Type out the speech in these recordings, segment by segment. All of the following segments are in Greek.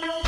no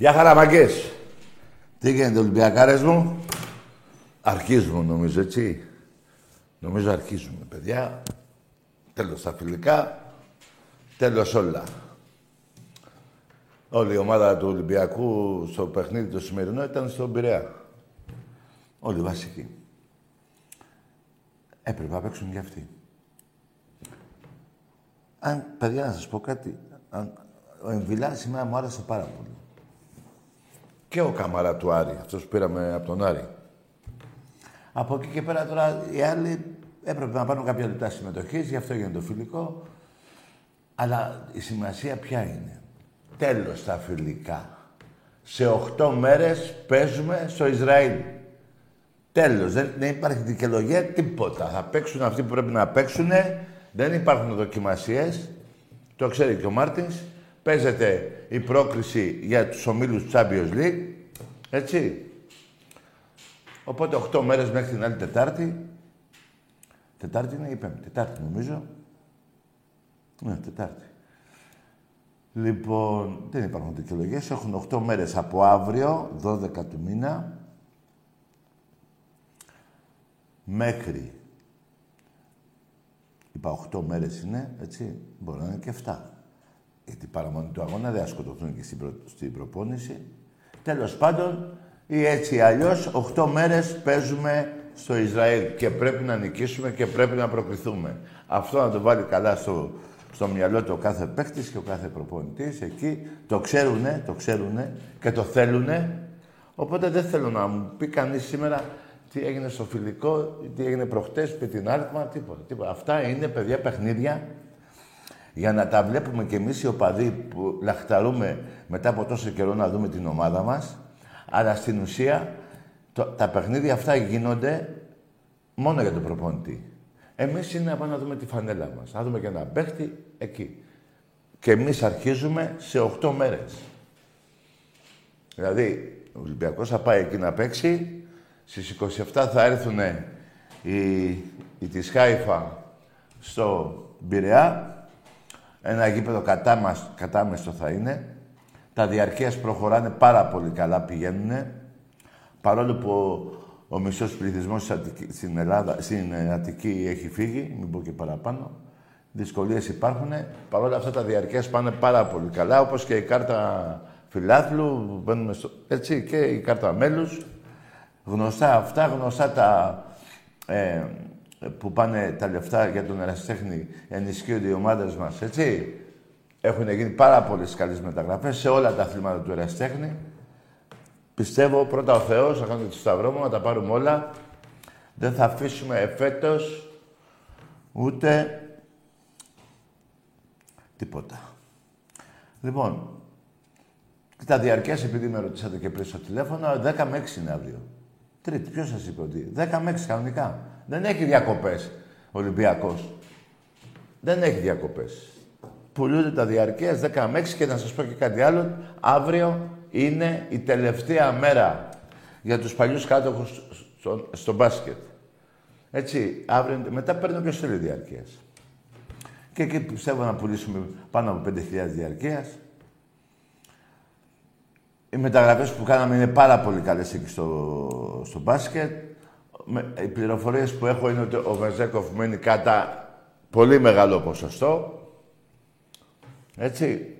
Γεια χαραμαγκές. Τι γίνεται Ολυμπιακάρες μου; Αρχίζουμε νομίζω έτσι. Νομίζω αρχίζουμε παιδιά. Τέλος τα φιλικά. Τέλος όλα. Όλη η ομάδα του Ολυμπιακού στο παιχνίδι το σημερινό ήταν στον Πειραιά. Όλοι βασικοί. Έπρεπε να παίξουν για αυτοί. Αν, παιδιά, να σας πω κάτι. Αν, ο Εμβιλάς σήμερα μου άρεσε πάρα πολύ. Και ο Καμαρά του Άρη, αυτός που πήραμε από τον Άρη. Από εκεί και πέρα τώρα οι άλλοι έπρεπε να πάρουν κάποια λεπτά συμμετοχής, γι' αυτό έγινε το φιλικό. Αλλά η σημασία ποια είναι. Τέλος τα φιλικά. Σε 8 μέρες παίζουμε στο Ισραήλ. Τέλος. Δεν, δεν υπάρχει δικαιολογία, τίποτα. Θα παίξουν αυτοί που πρέπει να παίξουν. Δεν υπάρχουν δοκιμασίες. Το ξέρει και ο Μάρτινς. Παίζεται η πρόκριση για τους ομίλους Champions League. Έτσι. Οπότε 8 μέρες μέχρι την άλλη Τετάρτη. Τετάρτη είναι ή Πέμπτη. Τετάρτη νομίζω. Ναι, Τετάρτη. Λοιπόν, δεν υπάρχουν δικαιολογίες. Έχουν 8 μέρες από αύριο, 12 του μήνα, μέχρι... Είπα 8 μέρες είναι, έτσι, μπορεί να είναι και 7. Γιατί παραμονή του αγώνα δεν ασκοτωθούν και στην, προ... στην προπόνηση. Τέλος πάντων, ή έτσι αλλιώς, 8 μέρες παίζουμε στο Ισραήλ και πρέπει να νικήσουμε και πρέπει να προκριθούμε. Αυτό να το βάλει καλά στο, στο μυαλό του ο κάθε παίκτης και ο κάθε προπονητής εκεί. Το ξέρουνε, το ξέρουνε και το θέλουνε. Οπότε δεν θέλω να μου πει κανείς σήμερα τι έγινε στο φιλικό, τι έγινε προχτές, πει την άρθμα, τίποτα, τίποτα. Αυτά είναι παιδιά παιχνίδια για να τα βλέπουμε κι εμείς οι οπαδοί που λαχταρούμε μετά από τόσο καιρό να δούμε την ομάδα μας. Αλλά στην ουσία τα παιχνίδια αυτά γίνονται μόνο για τον προπονητή. Εμείς είναι να πάμε να δούμε τη φανέλα μας. Να δούμε και ένα παίχτη εκεί. Και εμείς αρχίζουμε σε 8 μέρες. Δηλαδή, ο Ολυμπιακός θα πάει εκεί να παίξει. Στις 27 θα έρθουν οι, οι της Χάιφα στο Μπειραιά ένα γήπεδο κατάμεστο θα είναι. Τα διαρκείας προχωράνε πάρα πολύ καλά, πηγαίνουν. Παρόλο που ο, ο μισός πληθυσμός στην, Ελλάδα, στην Αττική έχει φύγει, μην πω και παραπάνω. Δυσκολίες υπάρχουν. Παρ' όλα αυτά τα διαρκείας πάνε πάρα πολύ καλά, όπως και η κάρτα φιλάθλου, μπαίνουμε στο... έτσι, και η κάρτα μέλους. Γνωστά αυτά, γνωστά τα, ε, που πάνε τα λεφτά για τον ερασιτέχνη, ενισχύονται οι ομάδες μας, έτσι. Έχουν γίνει πάρα πολλές καλές μεταγραφές σε όλα τα αθλήματα του ερασιτέχνη. Πιστεύω πρώτα ο Θεός, θα κάνουμε το σταυρό μου, να τα πάρουμε όλα. Δεν θα αφήσουμε εφέτος ούτε τίποτα. Λοιπόν, τα διαρκές, επειδή με ρωτήσατε και πριν στο τηλέφωνο, 10 με 6 είναι αύριο. Τρίτη. Ποιος σας είπε ότι. 10 με 6 κανονικά. Δεν έχει διακοπές ο Ολυμπιακός. Δεν έχει διακοπές. Πουλούνται τα διαρκείας 10 με 6 και να σας πω και κάτι άλλο. Αύριο είναι η τελευταία μέρα για τους παλιούς κάτοχους στο, στο μπάσκετ. Έτσι, αύριο, μετά παίρνω και θέλει διαρκείας. Και εκεί πιστεύω να πουλήσουμε πάνω από 5.000 διαρκείας. Οι μεταγραφές που κάναμε είναι πάρα πολύ καλές εκεί στο, στο μπάσκετ. Οι πληροφορίες που έχω είναι ότι ο Βεζέκοφ μένει κατά πολύ μεγάλο ποσοστό. Έτσι.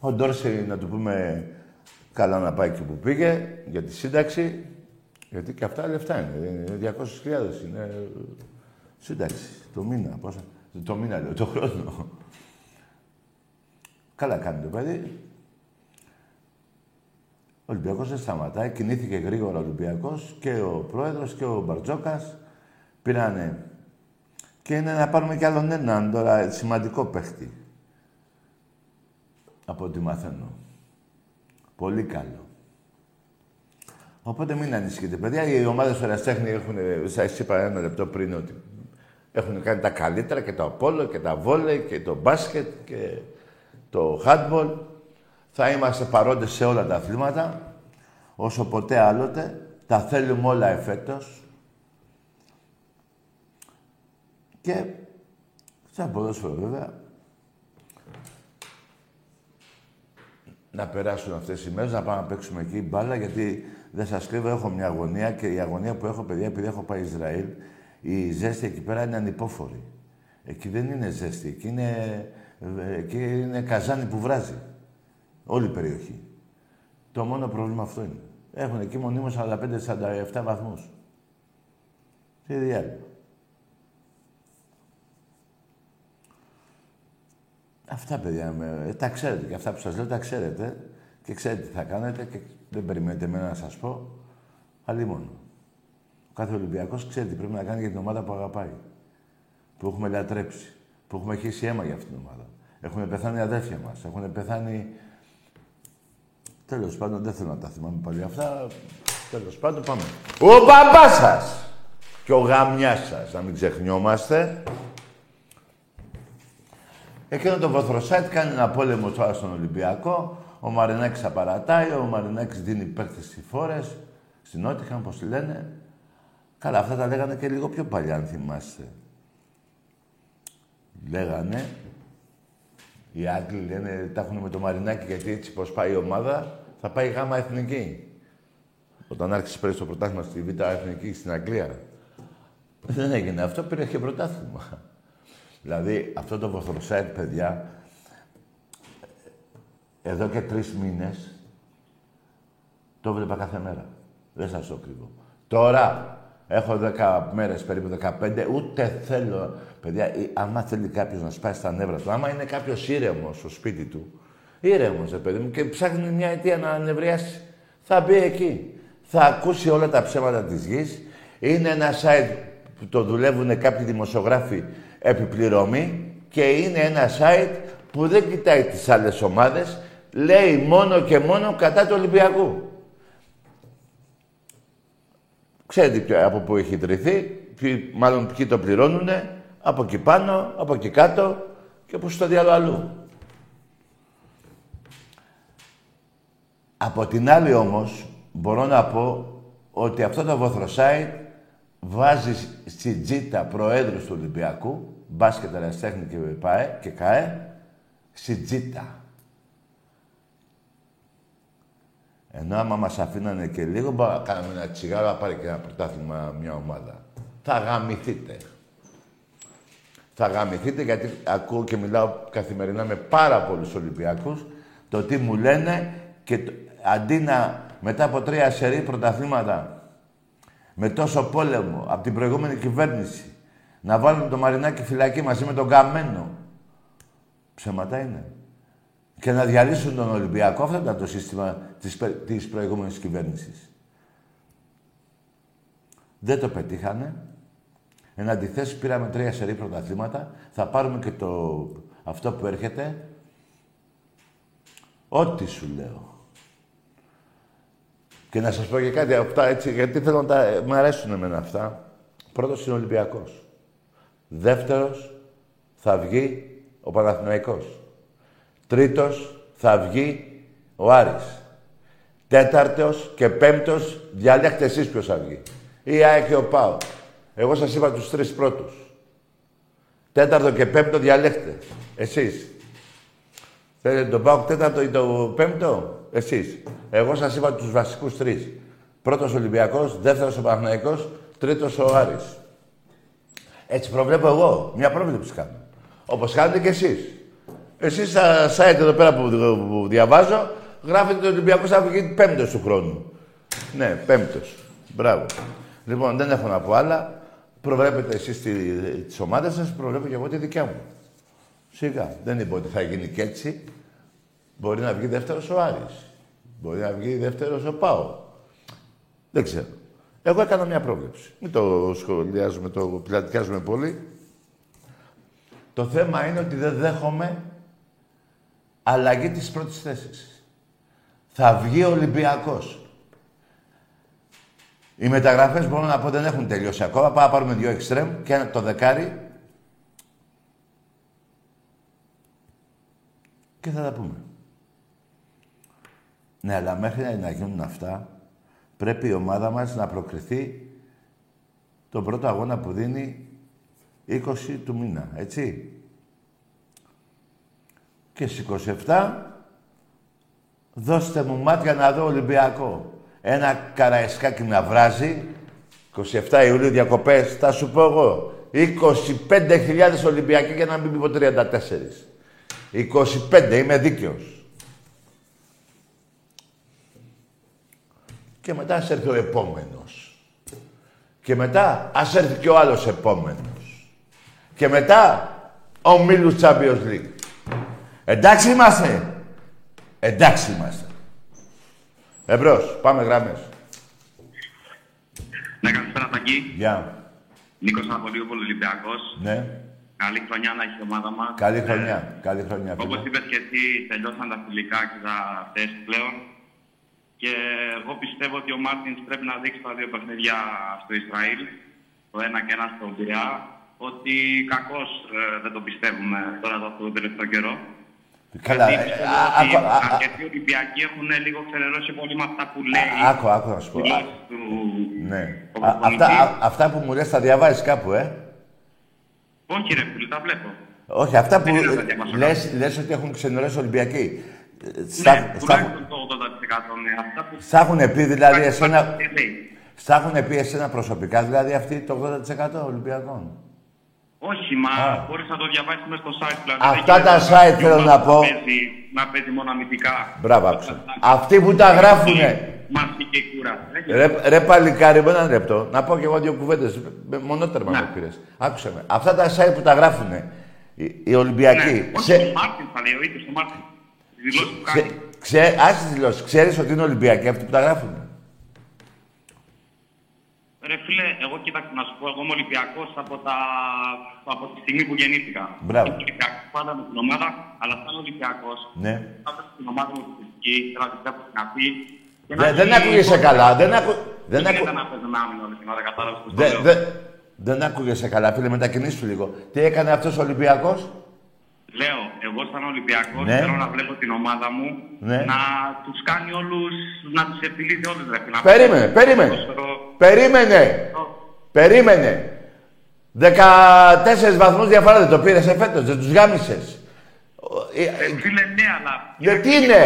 Ο Ντόρση, να του πούμε καλά να πάει και που πήγε, για τη σύνταξη. Γιατί και αυτά λεφτά είναι. Είναι 200.000 είναι σύνταξη. Το μήνα. Πόσα. Το μήνα λέω, το χρόνο. Καλά κάνει το παιδί. Ο Ολυμπιακός δεν σταματάει. Κινήθηκε γρήγορα ο Ολυμπιακός και ο πρόεδρος και ο Μπαρτζόκας πήρανε. Και είναι να πάρουμε κι άλλον έναν τώρα σημαντικό παίχτη. Από ό,τι μαθαίνω. Πολύ καλό. Οπότε μην ανησυχείτε, παιδιά. Οι ομάδες του Εραστέχνη έχουν, σας είπα ένα λεπτό πριν, ότι έχουν κάνει τα καλύτερα και το Απόλο και τα Βόλεϊ και το μπάσκετ και το handball. Θα είμαστε παρόντες σε όλα τα αθλήματα, όσο ποτέ άλλοτε. Τα θέλουμε όλα εφέτος. Και σαν ποδόσφαιρο βέβαια, να περάσουν αυτές οι μέρες, να πάμε να παίξουμε εκεί μπάλα, γιατί δεν σας κρύβω, έχω μια αγωνία και η αγωνία που έχω, παιδιά, επειδή έχω πάει Ισραήλ, η ζέστη εκεί πέρα είναι ανυπόφορη. Εκεί δεν είναι ζέστη, εκεί είναι, εκεί είναι καζάνι που βράζει. Όλη η περιοχή. Το μόνο πρόβλημα αυτό είναι. Έχουν εκεί μονίμως 45-47 βαθμούς. Τι διάλειμμα. Αυτά, παιδιά, με, ε, τα ξέρετε. Και αυτά που σας λέω τα ξέρετε. Και ξέρετε τι θα κάνετε και δεν περιμένετε εμένα να σας πω. Αλλή μόνο. Ο κάθε Ολυμπιακός ξέρει τι πρέπει να κάνει για την ομάδα που αγαπάει. Που έχουμε λατρέψει. Που έχουμε χύσει αίμα για αυτήν την ομάδα. Έχουν πεθάνει οι αδέρφια μας. Έχουν πεθάνει... Τέλος πάντων, δεν θέλω να τα θυμάμαι πάλι αυτά. Τέλος πάντων, πάμε. Ο μπαμπάς σας και ο γαμιάς σας, να μην ξεχνιόμαστε. Εκείνο το Βοθροσάιτ κάνει ένα πόλεμο τώρα στον Ολυμπιακό. Ο Μαρινάκης απαρατάει, ο Μαρινάκης δίνει παίκτες στις φόρες, στην Νότιχαν, πώς τη λένε. Καλά, αυτά τα λέγανε και λίγο πιο παλιά, αν θυμάστε. Λέγανε, οι Άγγλοι λένε, τα έχουν με το Μαρινάκη, γιατί έτσι πως πάει η ομάδα, θα πάει γάμα εθνική. Όταν άρχισε πέρυσι το πρωτάθλημα στη Β' Εθνική στην Αγγλία. Δεν έγινε αυτό, πήρε και πρωτάθλημα. Δηλαδή, αυτό το βοθροσάιτ, παιδιά, εδώ και τρεις μήνες το βλέπα κάθε μέρα. Δεν σας το κρύβω. Τώρα έχω δέκα μέρες, περίπου 15, ούτε θέλω. Παιδιά, άμα θέλει κάποιος να σπάσει τα νεύρα του, άμα είναι κάποιος ήρεμος στο σπίτι του, ήρεμο, ρε παιδί μου, και ψάχνει μια αιτία να ανεβριάσει, θα μπει εκεί. Θα ακούσει όλα τα ψέματα της γης. Είναι ένα site που το δουλεύουν κάποιοι δημοσιογράφοι επιπληρωμή και είναι ένα site που δεν κοιτάει τις άλλες ομάδες, λέει μόνο και μόνο κατά του Ολυμπιακού. Ξέρετε από πού έχει ιδρυθεί, μάλλον ποιοι το πληρώνουνε, από εκεί πάνω, από εκεί κάτω και που στο διάλογο αλλού. Από την άλλη όμως, μπορώ να πω ότι αυτό το βοθροσάιτ βάζει στη τζίτα προέδρους του Ολυμπιακού, μπάσκετ αεραστέχνη και ΠΑΕ και ΚΑΕ, στη τζίτα. Ενώ άμα μας αφήνανε και λίγο, μπορούμε να κάνουμε ένα τσιγάρο, να πάρει και ένα πρωτάθλημα μια ομάδα. Θα γαμηθείτε. Θα γαμηθείτε γιατί ακούω και μιλάω καθημερινά με πάρα πολλούς Ολυμπιακούς το τι μου λένε και το, αντί να μετά από τρία σερή πρωταθλήματα με τόσο πόλεμο από την προηγούμενη κυβέρνηση να βάλουν το Μαρινάκι φυλακή μαζί με τον Καμένο. Ψέματα είναι. Και να διαλύσουν τον Ολυμπιακό. Αυτό ήταν το σύστημα της, της προηγούμενης κυβέρνησης. Δεν το πετύχανε. Εν αντιθέσει πήραμε τρία σερή πρωταθλήματα. Θα πάρουμε και το, αυτό που έρχεται. Ό,τι σου λέω. Και να σας πω και κάτι αυτά έτσι, γιατί θέλω να τα... Μ' αρέσουν εμένα αυτά. Πρώτος είναι ο Ολυμπιακός. Δεύτερος θα βγει ο Παναθηναϊκός. Τρίτος θα βγει ο Άρης. Τέταρτος και πέμπτος διαλέξτε εσείς ποιος θα βγει. Ή ΑΕΚ και ο ΠΑΟ. Εγώ σας είπα τους τρεις πρώτους. Τέταρτο και πέμπτο διαλέξτε. Εσείς. Θέλετε τον ΠΑΟ τέταρτο ή το πέμπτο; Εσείς. Εγώ σας είπα τους βασικούς τρεις. Πρώτος Ολυμπιακός, δεύτερος ο Παναθηναϊκός, τρίτος ο Άρης. Έτσι προβλέπω εγώ. Μια πρόβλεψη κάνω. Όπως κάνετε και εσείς. Εσείς στα site εδώ πέρα που διαβάζω, γράφετε ότι ο Ολυμπιακός θα βγει πέμπτος του χρόνου. Ναι, πέμπτος. Μπράβο. Λοιπόν, δεν έχω να πω άλλα. Προβλέπετε εσείς τι, τις ομάδες σας, προβλέπω και εγώ τη δικιά μου. Σιγά. Δεν είπα ότι θα γίνει και έτσι. Μπορεί να βγει δεύτερος ο Άρης. Μπορεί να βγει δεύτερος ο Πάο. Δεν ξέρω. Εγώ έκανα μια πρόβλεψη. Μην το σχολιάζουμε, το πλατιάζουμε πολύ. Το θέμα είναι ότι δεν δέχομαι αλλαγή της πρώτης θέσης. Θα βγει ο Ολυμπιακός. Οι μεταγραφές μπορώ να πω δεν έχουν τελειώσει ακόμα. Πάμε να πάρουμε δύο εξτρέμ και το δεκάρι. Και θα τα πούμε. Ναι, αλλά μέχρι να γίνουν αυτά, πρέπει η ομάδα μας να προκριθεί τον πρώτο αγώνα που δίνει 20 του μήνα, έτσι. Και στις 27, δώστε μου μάτια να δω Ολυμπιακό. Ένα καραϊσκάκι να βράζει, 27 Ιουλίου διακοπές, θα σου πω εγώ. 25.000 Ολυμπιακοί και να μην πω 34. 25, είμαι δίκαιος. Και μετά ας έρθει ο επόμενος. Και μετά ας έρθει και ο άλλος επόμενος. Και μετά ο Μίλους Champions League. Εντάξει είμαστε. Εντάξει είμαστε. Εμπρός, πάμε γράμμες. Ναι, καλησπέρα Ταγκή. Γεια. Νίκος Αναπολίωπολο Ολυμπιακός. Ναι. Καλή χρονιά να έχει η ομάδα μας. Καλή χρονιά. Καλή χρονιά. Όπως φίλε. είπες και εσύ, τελειώσαν τα φιλικά και τα τεστ πλέον. Και εγώ πιστεύω ότι ο Μάρτινς πρέπει να δείξει τα δύο παιχνίδια στο Ισραήλ, το ένα και ένα στο Πειραιά, ότι κακώς ε, δεν το πιστεύουμε τώρα αυτό το τελευταίο καιρό. Καλά. Γιατί ε, πιστεύω α- ότι άκου- α- α- αρκετοί Ολυμπιακοί έχουν λίγο ξενερώσει πολύ με αυτά που λέει. Άκου, άκου να σου πω. δηλώσεις του Ναι. ο Α, αυτά, προπονητής. α- αυτά που μου λες τα διαβάζεις κάπου, ε. Όχι ρε φίλε, τα βλέπω. Όχι, αυτά που Δεν είναι να τα διαβάσω λες, λες ότι έχουν ξενερώσει Ολυμπιακοί. Ε, Στα, Ναι, στα, τουλάχιστον το 80% ναι. Αυτά που στα έχουν πει δηλαδή εσένα, Ε, λέει. στα έχουν πει εσένα προσωπικά δηλαδή αυτοί το 80% Ολυμπιακών; Όχι, μα Α. μπορείς να το διαβάσει μέσα στο site. Δηλαδή, Αυτά δεν τα γίνεται site κάποιος θέλω να πω. παίζει- να παίζει μόνο αμυντικά. Μπράβο, άκουσα. Αυτοί που τα γράφουνε. Μα και κούρα. Ρε, ρε παλικάρι μου, ένα λεπτό. Να πω κι εγώ δύο κουβέντες. Με- Μονότερμα Ναι. με πήρες. Άκουσε με. Αυτά τα site που τα γράφουνε οι, οι Ολυμπιακοί. Ναι, όχι ξε- ο Μάρτιν θα λέει, ο ίδιος ο Μάρτιν. Τις δηλώσεις που ξε- κάνει. ξε- άσε τις δηλώσεις. Ξέρεις ότι είναι Ολυμπιακοί αυτοί που τα γράφουνε; Ρε φίλε, εγώ κοίταξε να σου πω, εγώ είμαι Ολυμπιακός από, τα... από τη στιγμή που γεννήθηκα. Μπράβο. Είμαι Ολυμπιακός πάντα με την ομάδα, αλλά σαν Ολυμπιακός, Ναι. πάντα στην ομάδα μου τη φυσική, θέλω να την βλέπω στην αρχή. Και να Δεν, δεν έχει- ακούγεσαι καλά. Δεν, ακου... δεν, Δεν ακου... γίνεται να παίζουμε άμυνα όλη την ώρα, κατάλαβες πώς το δεν, λέω. δεν, δεν ακούγεσαι καλά, φίλε. Μετακινήσου λίγο. Τι έκανε αυτός ο Ολυμπιακός; Λέω, εγώ σαν Ολυμπιακός Ναι. θέλω να βλέπω την ομάδα μου Ναι. να τους κάνει όλους, να τους επιλύσει όλους. Ρε, να Περίμενε, παίζει περίμενε. ποδόσφαιρο. Περίμενε. Περίμενε. 14 βαθμούς διαφορά δεν το πήρες εφέτος, δεν τους γάμισες. Ο- ε, Ε, φίλε, ναι, αλλά... Γιατί είναι;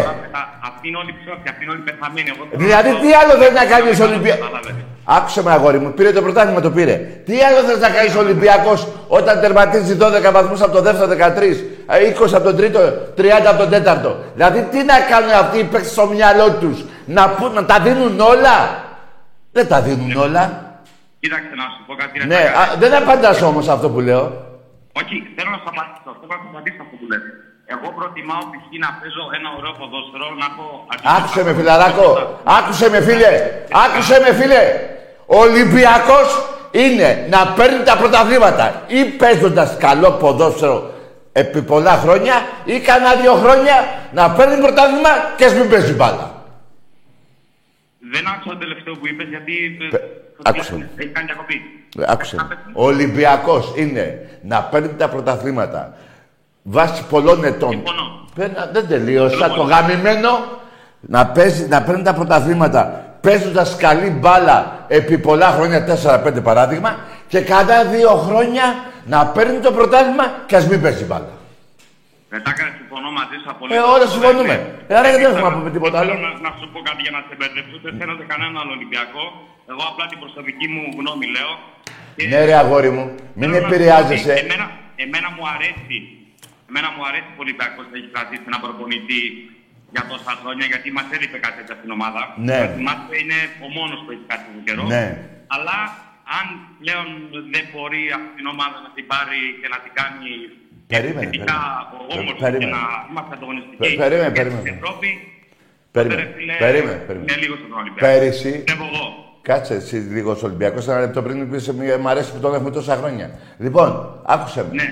Αυτοί είναι όλοι ψόφοι, αυτοί είναι όλοι πεθαμένοι. Εγώ θέλω Δηλαδή, να δω- τι άλλο θέλει να κάνεις ο Ολυμπιακός. Κατάλαβες. Άκουσε με αγόρι μου, πήρε το πρωτάθλημα, το πήρε. Τι άλλο θες να κάνεις ο Ολυμπιακός όταν τερματίζει 12 βαθμούς από το δεύτερο 13, ε, 20 από τον τρίτο, 30 από τον τέταρτο; Δηλαδή τι να κάνουν αυτοί οι παίκτες στο μυαλό τους, να, πού- να τα δίνουν όλα; Δεν τα δίνουν όλα. Κοίταξε να σου πω κάτι. ρε, Ναι, Σάκαρη. α, δεν απαντάς όμως αυτό που λέω. Όχι, θέλω να σου απαντήσω. Θέλω να σου απαντήσω αυτό που λες. Εγώ προτιμάω π.χ. να παίζω ένα ωραίο ποδόσφαιρο, να έχω... Άκουσε με φιλαράκο, άκουσε με φίλε, άκουσε με φίλε. Ο Ολυμπιακός είναι να παίρνει τα πρωταθλήματα ή παίζοντας καλό ποδόσφαιρο επί πολλά χρόνια ή κανένα δύο χρόνια να παίρνει πρωτάθλημα και ας μην παίζει μπάλα. Δεν άκουσα το τελευταίο που είπες γιατί ε, Πε- το άκουσα. τηλέφωνο έχει κάνει διακοπή. Ε, Άκουσε. με. Ο Ολυμπιακός είναι να παίρνει τα πρωταθλήματα βάσει πολλών ετών. Συμφωνώ. Πένα- δεν τελείωσα. Θέλω Το πολύ. γαμημένο να, παίζει, να παίρνει τα πρωταθλήματα παίζοντας καλή μπάλα επί πολλά χρόνια, 4-5 παράδειγμα, και cada δύο χρόνια να παίρνει το πρωτάθλημα και ας μην παίζει μπάλα. Δεν τα έκανα, συμφωνώ μαζί σου απολύτως. Ε, όλα συμφωνούμε. Ε, άρα γιατί δεν έχουμε να πούμε τίποτα άλλο. Θέλω να, να σου πω κάτι για να σε μπερδέψω. Δεν θέλω σε κανέναν άλλο Ολυμπιακό. Εγώ απλά την προσωπική μου γνώμη λέω. Και Ναι, ρε αγόρι μου, μην θέλω να σου πω επηρεάζεσαι. ότι Εμένα, εμένα μου αρέσει. Εμένα μου αρέσει που ο Ολυμπιακός έχει κρατήσει ένα προπονητή για τόσα χρόνια, γιατί μας έλειπε κάτι τέτοιο στην ομάδα. Ναι. Ο Θυμάστε είναι ο μόνος που έχει κάτι τον καιρό. Ναι. Αλλά αν πλέον δεν μπορεί αυτή την ομάδα να την πάρει και να την κάνει Περίμενε, θετικά περίμενε. όμορφη και Περίμενε. να είμαστε ανταγωνιστικοί Πε- περίμενε, και περίμενε. στην Ευρώπη, Περίμενε, τότε, ρε φίλε, περίμενε, περίμενε. Είναι λίγο στον Ολυμπιακό. Πέρυσι, Πιστεύω εγώ. κάτσε εσύ λίγο Ολυμπιακό, ένα λεπτό πριν πεις Μ' αρέσει που τον έχουμε τόσα χρόνια. Λοιπόν, άκουσε με. Ναι.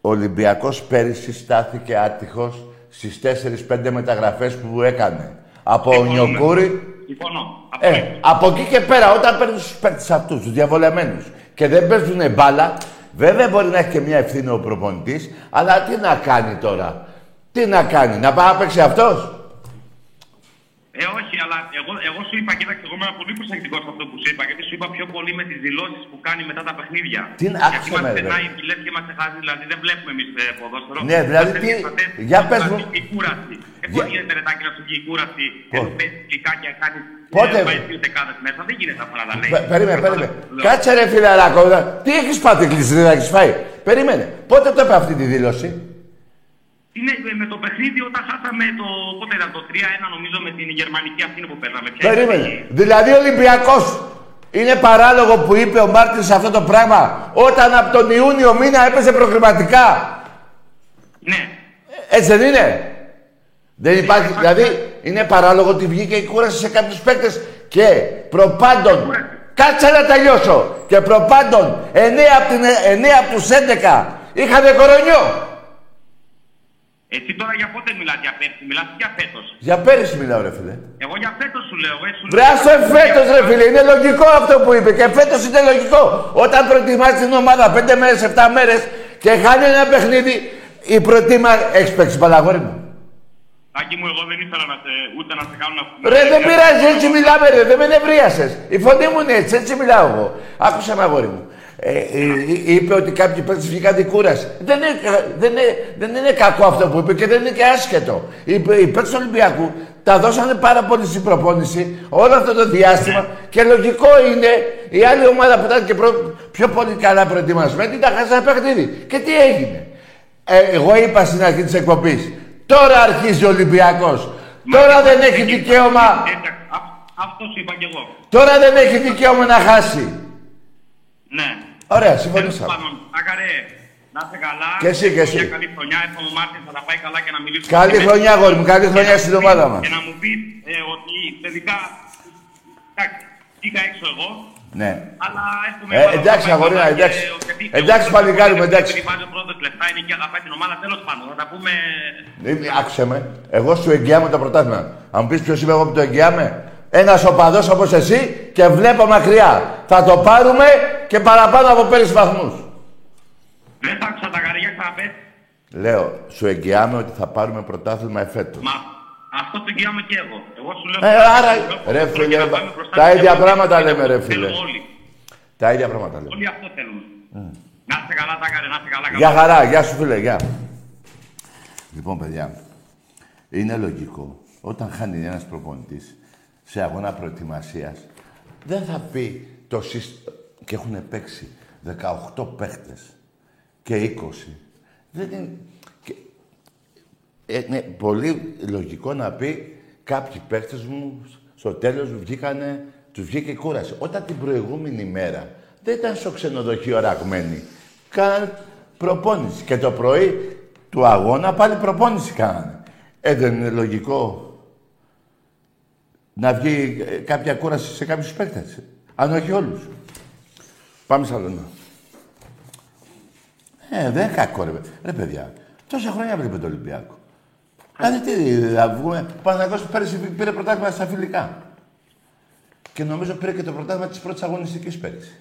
Ο Ολυμπιακός πέρυσι στάθηκε άτυχος στις 4-5 μεταγραφές που έκανε. Από Συμφωνούμε. Νιοκούρι. Συμφωνώ. Ε, Απολύτως. από εκεί και πέρα, όταν παίρνει του παίκτε αυτούς, τους διαβολεμένους και δεν παίζουν μπάλα, βέβαια μπορεί να έχει και μια ευθύνη ο προπονητής, αλλά τι να κάνει τώρα; Τι να κάνει, να πάει να παίξει αυτός; Ε, όχι, αλλά εγώ, εγώ σου είπα, κοίταξε, εγώ είμαι πολύ προσεκτικός σε αυτό που σου είπα, γιατί σου είπα πιο πολύ με τις δηλώσεις που κάνει μετά τα παιχνίδια. Τι να- γιατί άκουσε μας με, ρε. περνάει, λες και μα χάζει, δηλαδή δεν βλέπουμε εμείς ε, ποδόσφαιρο. Ναι, δηλαδή Μας τι- έρχεται στα τέσσερα, για μας πες βγάζει μου. Η κούραση. Ε, Για- πώς γίνεται ρετάκι να σου βγει η κούραση, Πώς; ενώ παίζει κλικάκια, κάνεις Πότε; ε, πάει δύο δεκάδες μέσα, δεν γίνεται αυτό να τα λέει. Πε- Περίμενε, περίμενε. Λέω. Κάτσε ρε φιλαράκο. δα- Τι έχεις πάθει, κλείσει, δεν έχεις φάει; Περίμενε. Πότε το είπε αυτή τη δήλωση; Είναι ε, με το παιχνίδι όταν χάσαμε το. Πότε ήταν το 3-1 νομίζω με την γερμανική αυτή που παίρναμε. Ποια ήταν Περίμενε. η- Δηλαδή ο Ολυμπιακός είναι παράλογο που είπε ο Μάρτινς αυτό το πράγμα όταν από τον Ιούνιο μήνα έπαιζε προκριματικά; Ναι. Έτσι δεν είναι; Δεν υπάρχει, δηλαδή είναι παράλογο ότι βγήκε η κούραση σε κάποιους παίκτες και προπάντων. Κάτσε να τελειώσω. Και προπάντων 9 από, την, 9 από τους 11 είχαν κορονιό. Εσύ τώρα για πότε μιλάς, για πέρσι, μιλάς για φέτος; Για πέρυσι μιλάω ρε φίλε. Εγώ για φέτος σου λέω. ε, σου Βρε λέω- άστο φέτος ρε φίλε, είναι λογικό αυτό που είπε και φέτος είναι λογικό. Όταν προετοιμάζει την ομάδα 5 μέρες, 7 μέρες και χάνει ένα παιχνίδι, η προετοιμα... Έχεις παίξει παλαγόρι μου. Άκη μου, εγώ δεν ήθελα να σε, ούτε να σε κάνω να... Ρε δεν πειράζει, έτσι μιλάμε ρε, δεν με νευρίασες. Η φωνή μου είναι έτσι, έτσι μιλάω εγώ. Άκουσα με αγόρι μου. Ε, ε, ε, είπε ότι κάποιοι παίκτες βγήκαν την κούραση. Δεν είναι, κα- δεν, είναι, δεν είναι κακό αυτό που είπε και δεν είναι και άσχετο. Οι, οι παίκτες του Ολυμπιακού τα δώσανε πάρα πολύ στην προπόνηση όλο αυτό το διάστημα και λογικό είναι η άλλη ομάδα που ήταν και προ- πιο πολύ καλά προετοιμασμένη τα χάσει ένα παιχνίδι. Και τι έγινε; Ε, εγώ είπα στην αρχή της εκπομπής, τώρα αρχίζει ο Ολυμπιακός. Τώρα δεν έχει δικαίωμα Εντάξει, α- αυτός σου είπα κι εγώ. Τώρα δεν έχει δικαίωμα να χάσει. Ναι. Ωραία, Τέλος συμφωνήσαμε. πάντων, Άκαρε, να είσαι καλά. Και εσύ, και εσύ. Μια καλή χρονιά, εύχομαι ο Μάρτιν θα τα πάει καλά και να μιλήσουμε. Καλή και με- χρονιά, αγόρι μου. Καλή χρονιά και να στην μου ομάδα πεις- μας. Και να μου πεις ότι τελικά. Εντάξει, βγήκα έξω εγώ. Ναι. Αλλά εύχομαι. Ε, η ομάδα εντάξει, να πάει αγορίνα, καλά και εντάξει. ότι- Εντάξει, εγώ- παλικάρι μου, εγώ- εντάξει. επειδή βάζει ο πρώτος λεφτά, είναι και αγαπάει την ομάδα. Τέλος πάντων, θα τα πούμε. Ε, Άκουσε με. Εγώ σου εγγυάμαι το πρωτάθλημα. Αν μου πεις ποιος είμαι εγώ που το εγγυάμαι. Ένας οπαδός όπως εσύ και βλέπω μακριά. Θα το πάρουμε και παραπάνω από πέρυσι βαθμούς. Δεν θα άκουσα τα καρδιά ξαναπες. Λέω, σου εγγυάμαι ότι θα πάρουμε πρωτάθλημα εφέτος. Μα αυτό το εγγυάμαι και εγώ. Εγώ σου λέω. Ε, άρα, ρε θέλω φίλε, και να πάμε μπροστά τα και ίδια να πράγματα πάμε λέμε, ρε θέλουμε φίλε. Όλοι. Τα ίδια πράγματα λέω. Όλοι αυτό θέλουν. Να είστε καλά, τα να είστε καλά. Γεια χαρά, γεια σου φίλε, γεια. Λοιπόν, παιδιά, είναι λογικό όταν χάνει ένας προπονητής σε αγώνα προετοιμασίας δεν θα πει το σύστημα και έχουν παίξει 18 παίχτες και 20. Δεν είναι... και- ε, είναι πολύ λογικό να πει κάποιοι παίχτες μου στο τέλος βγήκανε, τους βγήκε η κούραση. Όταν την προηγούμενη μέρα δεν ήταν στο ξενοδοχείο ραγμένοι. Κάναν προπόνηση. Και το πρωί του αγώνα πάλι προπόνηση κάνανε. Ε, δεν είναι λογικό να βγει ε, κάποια κούραση σε κάποιους παίκτες. Αν όχι όλους. Πάμε σαν άλλο. Ε, δεν είναι κακό ρε, παιδιά. ρε παιδιά. Τόσα χρόνια βλέπετε το Ολυμπιακό. Δηλαδή τι, θα βγούμε. Παναγός πέρυσι πήρε πρωτάθλημα στα φιλικά. Και νομίζω πήρε και το πρωτάθλημα της πρώτης αγωνιστικής πέρυσι.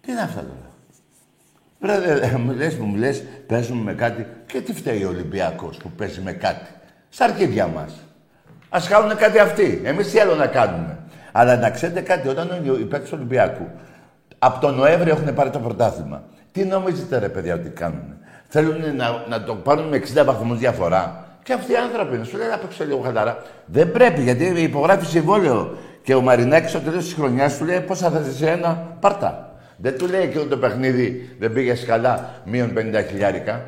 Τι είναι αυτά τώρα; Βρε, μου λες, μου λες, παίζουμε με κάτι. Και τι φταίει ο Ολυμπιακός που παίζει με κάτι; Στα αρχίδια μας. Ας κάνουν κάτι αυτοί. Εμείς τι άλλο να κάνουμε; Αλλά να ξέρετε κάτι, όταν οι παίκτες του Ολυμπιακού από τον Νοέμβριο έχουν πάρει το πρωτάθλημα. Τι νομίζετε ρε παιδιά ότι κάνουν. Θέλουν να, να το πάρουν με 60 βαθμούς διαφορά. Και αυτοί οι άνθρωποι είναι. Σου λέει να παίξω λίγο χαλαρά. Δεν πρέπει γιατί υπογράφει συμβόλαιο. Και ο Μαρινάκης στο τέλος της χρονιάς του λέει πώ θα θέσει ένα, πάρτα. Δεν του λέει εκείνο το παιχνίδι δεν πήγες καλά, μείον 50 χιλιάρικα.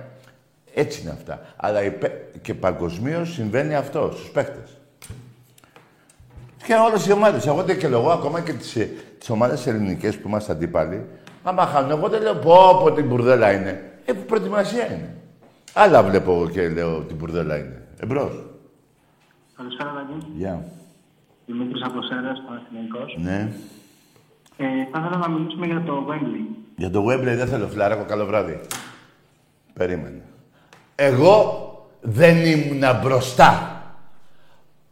Έτσι είναι αυτά. Αλλά και παγκοσμίως συμβαίνει αυτό στους παίχτε. Και όλες οι ομάδες. Εγώ δεν και εγώ ακόμα και τις τις ομάδες ελληνικές που είμαστε αντίπαλοι. Άμα χάνουν, εγώ δεν λέω πω πω την μπουρδέλα είναι. Ε, προετοιμασία είναι. Άλλα βλέπω εγώ και λέω την μπουρδέλα είναι. Εμπρός. Καλησπέρα, Δαγγί. Γεια. Δημήτρης από Σέρας, Παναθηναϊκός. Ναι. Ε, θα ήθελα να μιλήσουμε για το Wembley. Για το Wembley δεν θέλω φιλάρακο, καλό βράδυ. Περίμενε. Εγώ δεν ήμουν μπροστά.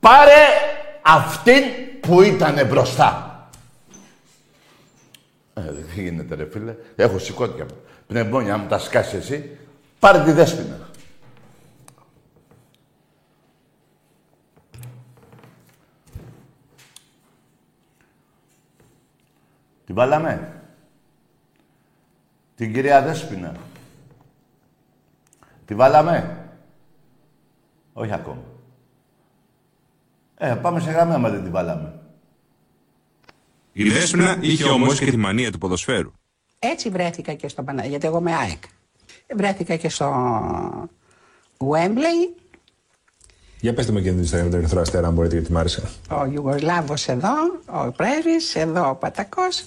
Πάρε αυτήν που ήταν μπροστά. Ε, δεν γίνεται ρε φίλε. Έχω σηκώτια. Πνευμόνια, μου τα σκάσει εσύ, πάρε τη δέσποινα. Την βάλαμε. Την κυρία Δέσποινα. Τη βάλαμε. Όχι ακόμα. Ε, πάμε σε γραμμή άμα δεν την βάλαμε. Η Δέσποινα είχε όμως και τη μανία του ποδοσφαίρου. Έτσι βρέθηκα και στο Παναγιώτη, γιατί εγώ είμαι ΑΕΚ. Βρέθηκα και στο Wembley. Για πετε μου και την ιστορία με τον Ερυθρό Αστέρα, αν μπορείτε, γιατί μ' άρεσε. Ο Ιουγκοσλάβος εδώ, ο Πρέσβης, εδώ ο Πατακός.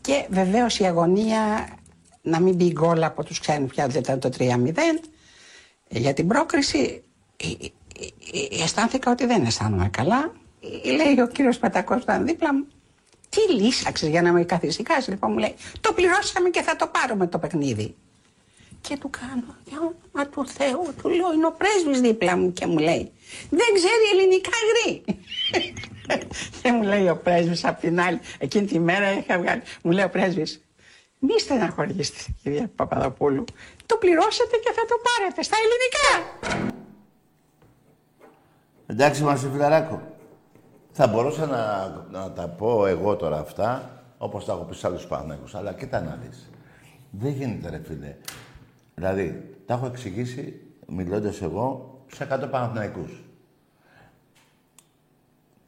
Και βεβαίως η αγωνία να μην μπει γκολ από τους ξένους πια, δεν ήταν το 3-0. Για την πρόκριση ε, ε, ε, αισθάνθηκα ότι δεν αισθάνομαι καλά. Λέει ο κύριος Πατακός που ήταν δίπλα μου, τι λύσαξες για να με καθησυχάσει. Λοιπόν μου λέει, το πληρώσαμε και θα το πάρουμε το παιχνίδι. Και του κάνω, για όνομα του Θεού, του λέω, είναι ο πρέσβης δίπλα μου και μου λέει, δεν ξέρει ελληνικά γρή. και μου λέει ο πρέσβης απ' την άλλη, εκείνη τη μέρα είχα βγάλει, μου λέει ο πρέσβης, μη στεναχωρήσετε κυρία Παπαδοπούλου, το πληρώσετε και θα το πάρετε στα ελληνικά. Εντάξει, μας φιλαράκο. Θα μπορούσα να, να τα πω εγώ τώρα αυτά, όπως τα έχω πει σε άλλους Παναγιώτους, αλλά κοίτα να δεις. Δεν γίνεται ρε φίλε. Δηλαδή, τα έχω εξηγήσει, μιλώντας εγώ, σε 100 Παναθηναϊκούς.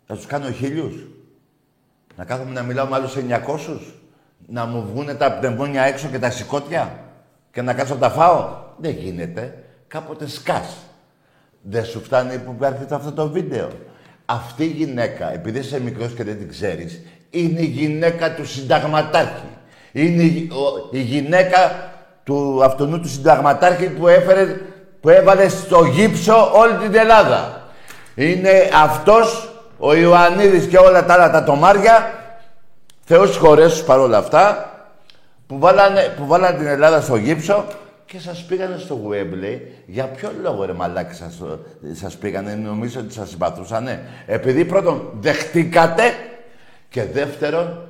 Θα τους κάνω χίλιους. Να κάθομαι να μιλάω με άλλους 900. Να μου βγούνε τα πνευμόνια έξω και τα σηκώτια. Και να κάτσω να τα φάω. Δεν γίνεται. Κάποτε σκάς. Δεν σου φτάνει που υπάρχει αυτό το βίντεο. Αυτή η γυναίκα, επειδή είσαι μικρός και δεν την ξέρεις, είναι η γυναίκα του συνταγματάρχη. Είναι η, γυναίκα του αυτονού του συνταγματάρχη που έφερε, που έβαλε στο γύψο όλη την Ελλάδα. Είναι αυτός, ο Ιωαννίδης και όλα τα άλλα τα τομάρια, Θεός χωρέσους παρόλα αυτά, που βάλανε, που βάλανε την Ελλάδα στο γύψο και σας πήγανε στο Wembley. Για ποιο λόγο ρε μαλάκι σας, σας πήγανε, νομίζω ότι σας συμπαθούσανε. Επειδή πρώτον δεχτήκατε και δεύτερον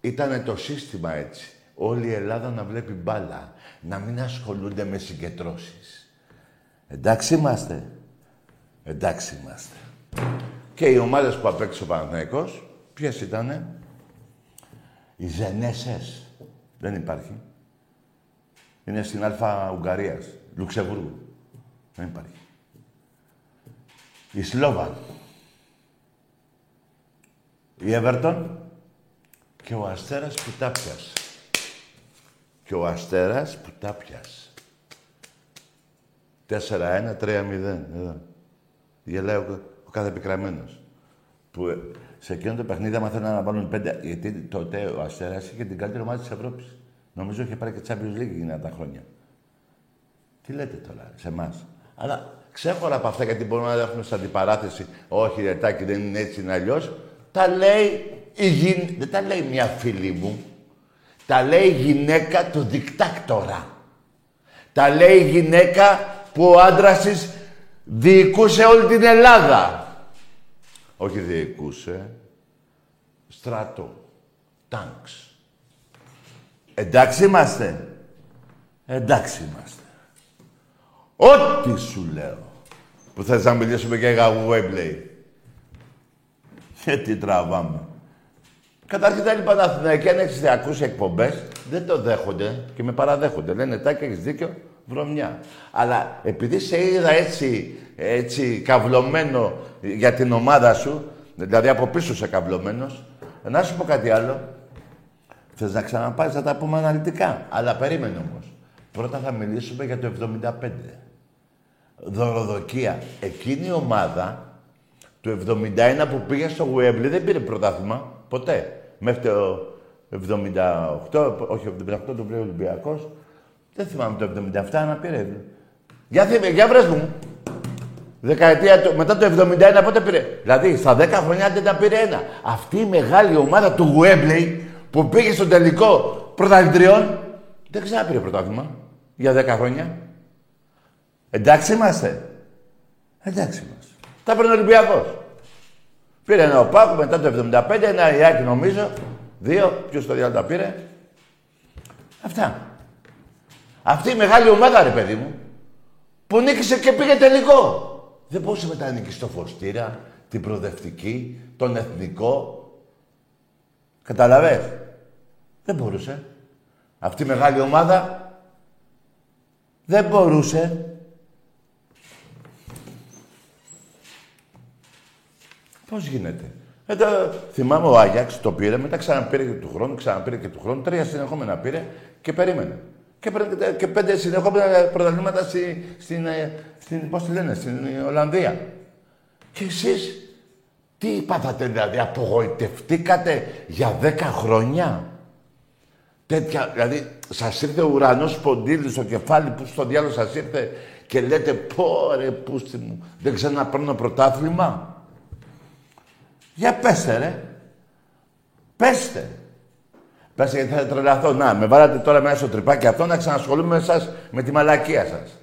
ήταν το σύστημα έτσι. Όλη η Ελλάδα να βλέπει μπάλα. Να μην ασχολούνται με συγκεντρώσεις. Εντάξει είμαστε. Εντάξει είμαστε. Και οι ομάδες που απέκτησε ο Παναθηναϊκός, ποιες ήτανε; Οι Ζενέσες. Δεν υπάρχει. Είναι στην Α Ουγγαρίας, Λουξεμβούργου. Δεν υπάρχει. Η Σλόβα. Η Εύερτον και ο Αστέρας που τα πιάσε. Και ο Αστέρας που τα πιάσε. 4-1, 3-0. Εδώ. Γελάει ο, ο κάθε επικραμένος. Που ε, σε εκείνο το παιχνίδι, άμα θέλουν να βάλουν πέντε... Γιατί τότε ο Αστέρας είχε την καλύτερη ομάδα της Ευρώπης. Νομίζω είχε πάρει και Champions League εκείνα τα χρόνια. Τι λέτε τώρα σε εμάς; Αλλά ξέχωρα από αυτά γιατί μπορούμε να έχουμε στην αντιπαράθεση. Όχι, ρετάκι, δεν είναι έτσι, είναι αλλιώς. Τα λέει η γυ... Δεν τα λέει μια φίλη μου. Τα λέει η γυναίκα του δικτάκτορα. Τα λέει η γυναίκα που ο άντρα τη διοικούσε όλη την Ελλάδα. Όχι διοικούσε. Στράτο. Τάγκς. Εντάξει είμαστε. Εντάξει είμαστε. Ό,τι σου λέω. Που θες να μιλήσουμε και για Webley. Και τι τραβάμε. Καταρχήν τα λοιπά Αθηναϊκή, αν έχεις ακούσει εκπομπές, δεν το δέχονται και με παραδέχονται. Λένε, τάκι, έχεις δίκιο, βρωμιά. Αλλά επειδή σε είδα έτσι, έτσι καυλωμένο για την ομάδα σου, δηλαδή από πίσω σε καυλωμένος, να σου πω κάτι άλλο. Θες να ξαναπάρεις, θα τα πούμε αναλυτικά. Αλλά περίμενε όμως. Πρώτα θα μιλήσουμε για το 75. Δωροδοκία. Εκείνη η ομάδα του 71 που πήγε στο Γουέμπλι δεν πήρε πρωτάθλημα. Ποτέ. Μέχρι το 78, όχι 78 το πήρε ο Ολυμπιακός. Δεν θυμάμαι το 77 να πήρε. Για, θυμε, για βρες μου. Δεκαετία, το, μετά το 71 πότε πήρε. Δηλαδή στα 10 χρόνια δεν τα πήρε ένα. Αυτή η μεγάλη ομάδα του Γουέμπλεϊ που πήγε στο τελικό πρωταθλητριών δεν ξαναπήρε πρωτάθλημα για 10 χρόνια. Εντάξει είμαστε. Εντάξει είμαστε. Τα παίρνει ο Ολυμπιακός. Πήρε ένα ο μετά το 75, ένα Ιάκη νομίζω. Δύο. Ποιος το διάλογο τα πήρε. Αυτά. Αυτή η μεγάλη ομάδα, ρε παιδί μου, που νίκησε και πήγε τελικό. Δεν μπορούσε μετά να νικήσει το Φωστήρα, την Προοδευτική, τον Εθνικό. Καταλαβες. Δεν μπορούσε. Αυτή η μεγάλη ομάδα δεν μπορούσε. Πώς γίνεται; Εδώ θυμάμαι ο Άγιαξ το πήρε, μετά ξαναπήρε και του χρόνου, ξαναπήρε και του χρόνου. Τρία συνεχόμενα πήρε και περίμενε. Και, και πέντε συνεχόμενα πρωταθλήματα στη, στην, ε, στην, πώς τη λένε, στην Ολλανδία. Και εσείς τι είπατε δηλαδή, απογοητευτήκατε για δέκα χρόνια; Τέτοια, δηλαδή, σας ήρθε ο ουρανός ποντίλη στο κεφάλι που στο διάλογο σας ήρθε και λέτε πω ρε πούστη μου, δεν ξαναπαίρνω πρωτάθλημα. Για πέστε ρε. Πέστε. Πέστε γιατί θα τρελαθώ. Να, με βάλατε τώρα μέσα στο τρυπάκι αυτό να ξανασχολούμαι με εσάς, με τη μαλακία σας.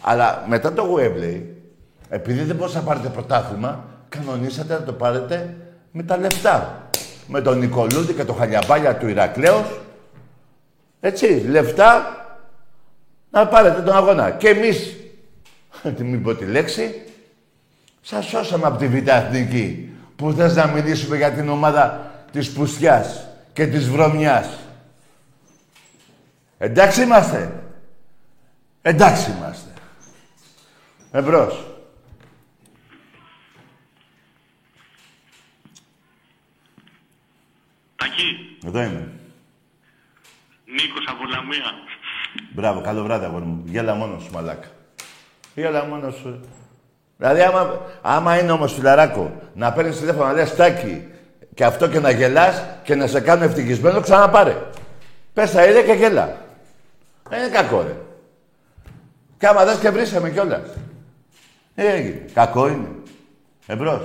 Αλλά μετά το Webley, επειδή δεν μπορούσατε να πάρετε πρωτάθλημα, κανονίσατε να το πάρετε με τα λεφτά. Με τον Νικολούδη και το χαλιαμπάλια του Ηρακλέως. Έτσι, λεφτά να πάρετε τον αγώνα. Και εμείς, μην πω τη λέξη, σας σώσαμε από τη Β' Εθνική που θες να μιλήσουμε για την ομάδα της πουστιάς και της βρωμιάς. Εντάξει είμαστε. Εντάξει είμαστε. Εμπρός. Τακί. Εδώ είμαι. Νίκος από Λαμία. Μπράβο, καλό βράδυ αγόρι μου. Γέλα μόνος σου, μαλάκα. Γέλα μόνος σου. Δηλαδή, άμα, άμα είναι όμως φιλαράκο, να παίρνεις τηλέφωνο να λες τάκι και αυτό και να γελάς και να σε κάνουν ευτυχισμένο, ξαναπάρε. Πες τα ίδια και γέλα. Δεν είναι κακό, ρε. Και άμα δες και βρήσαμε κιόλας. Τι έγινε. Κακό είναι. Εμπρός.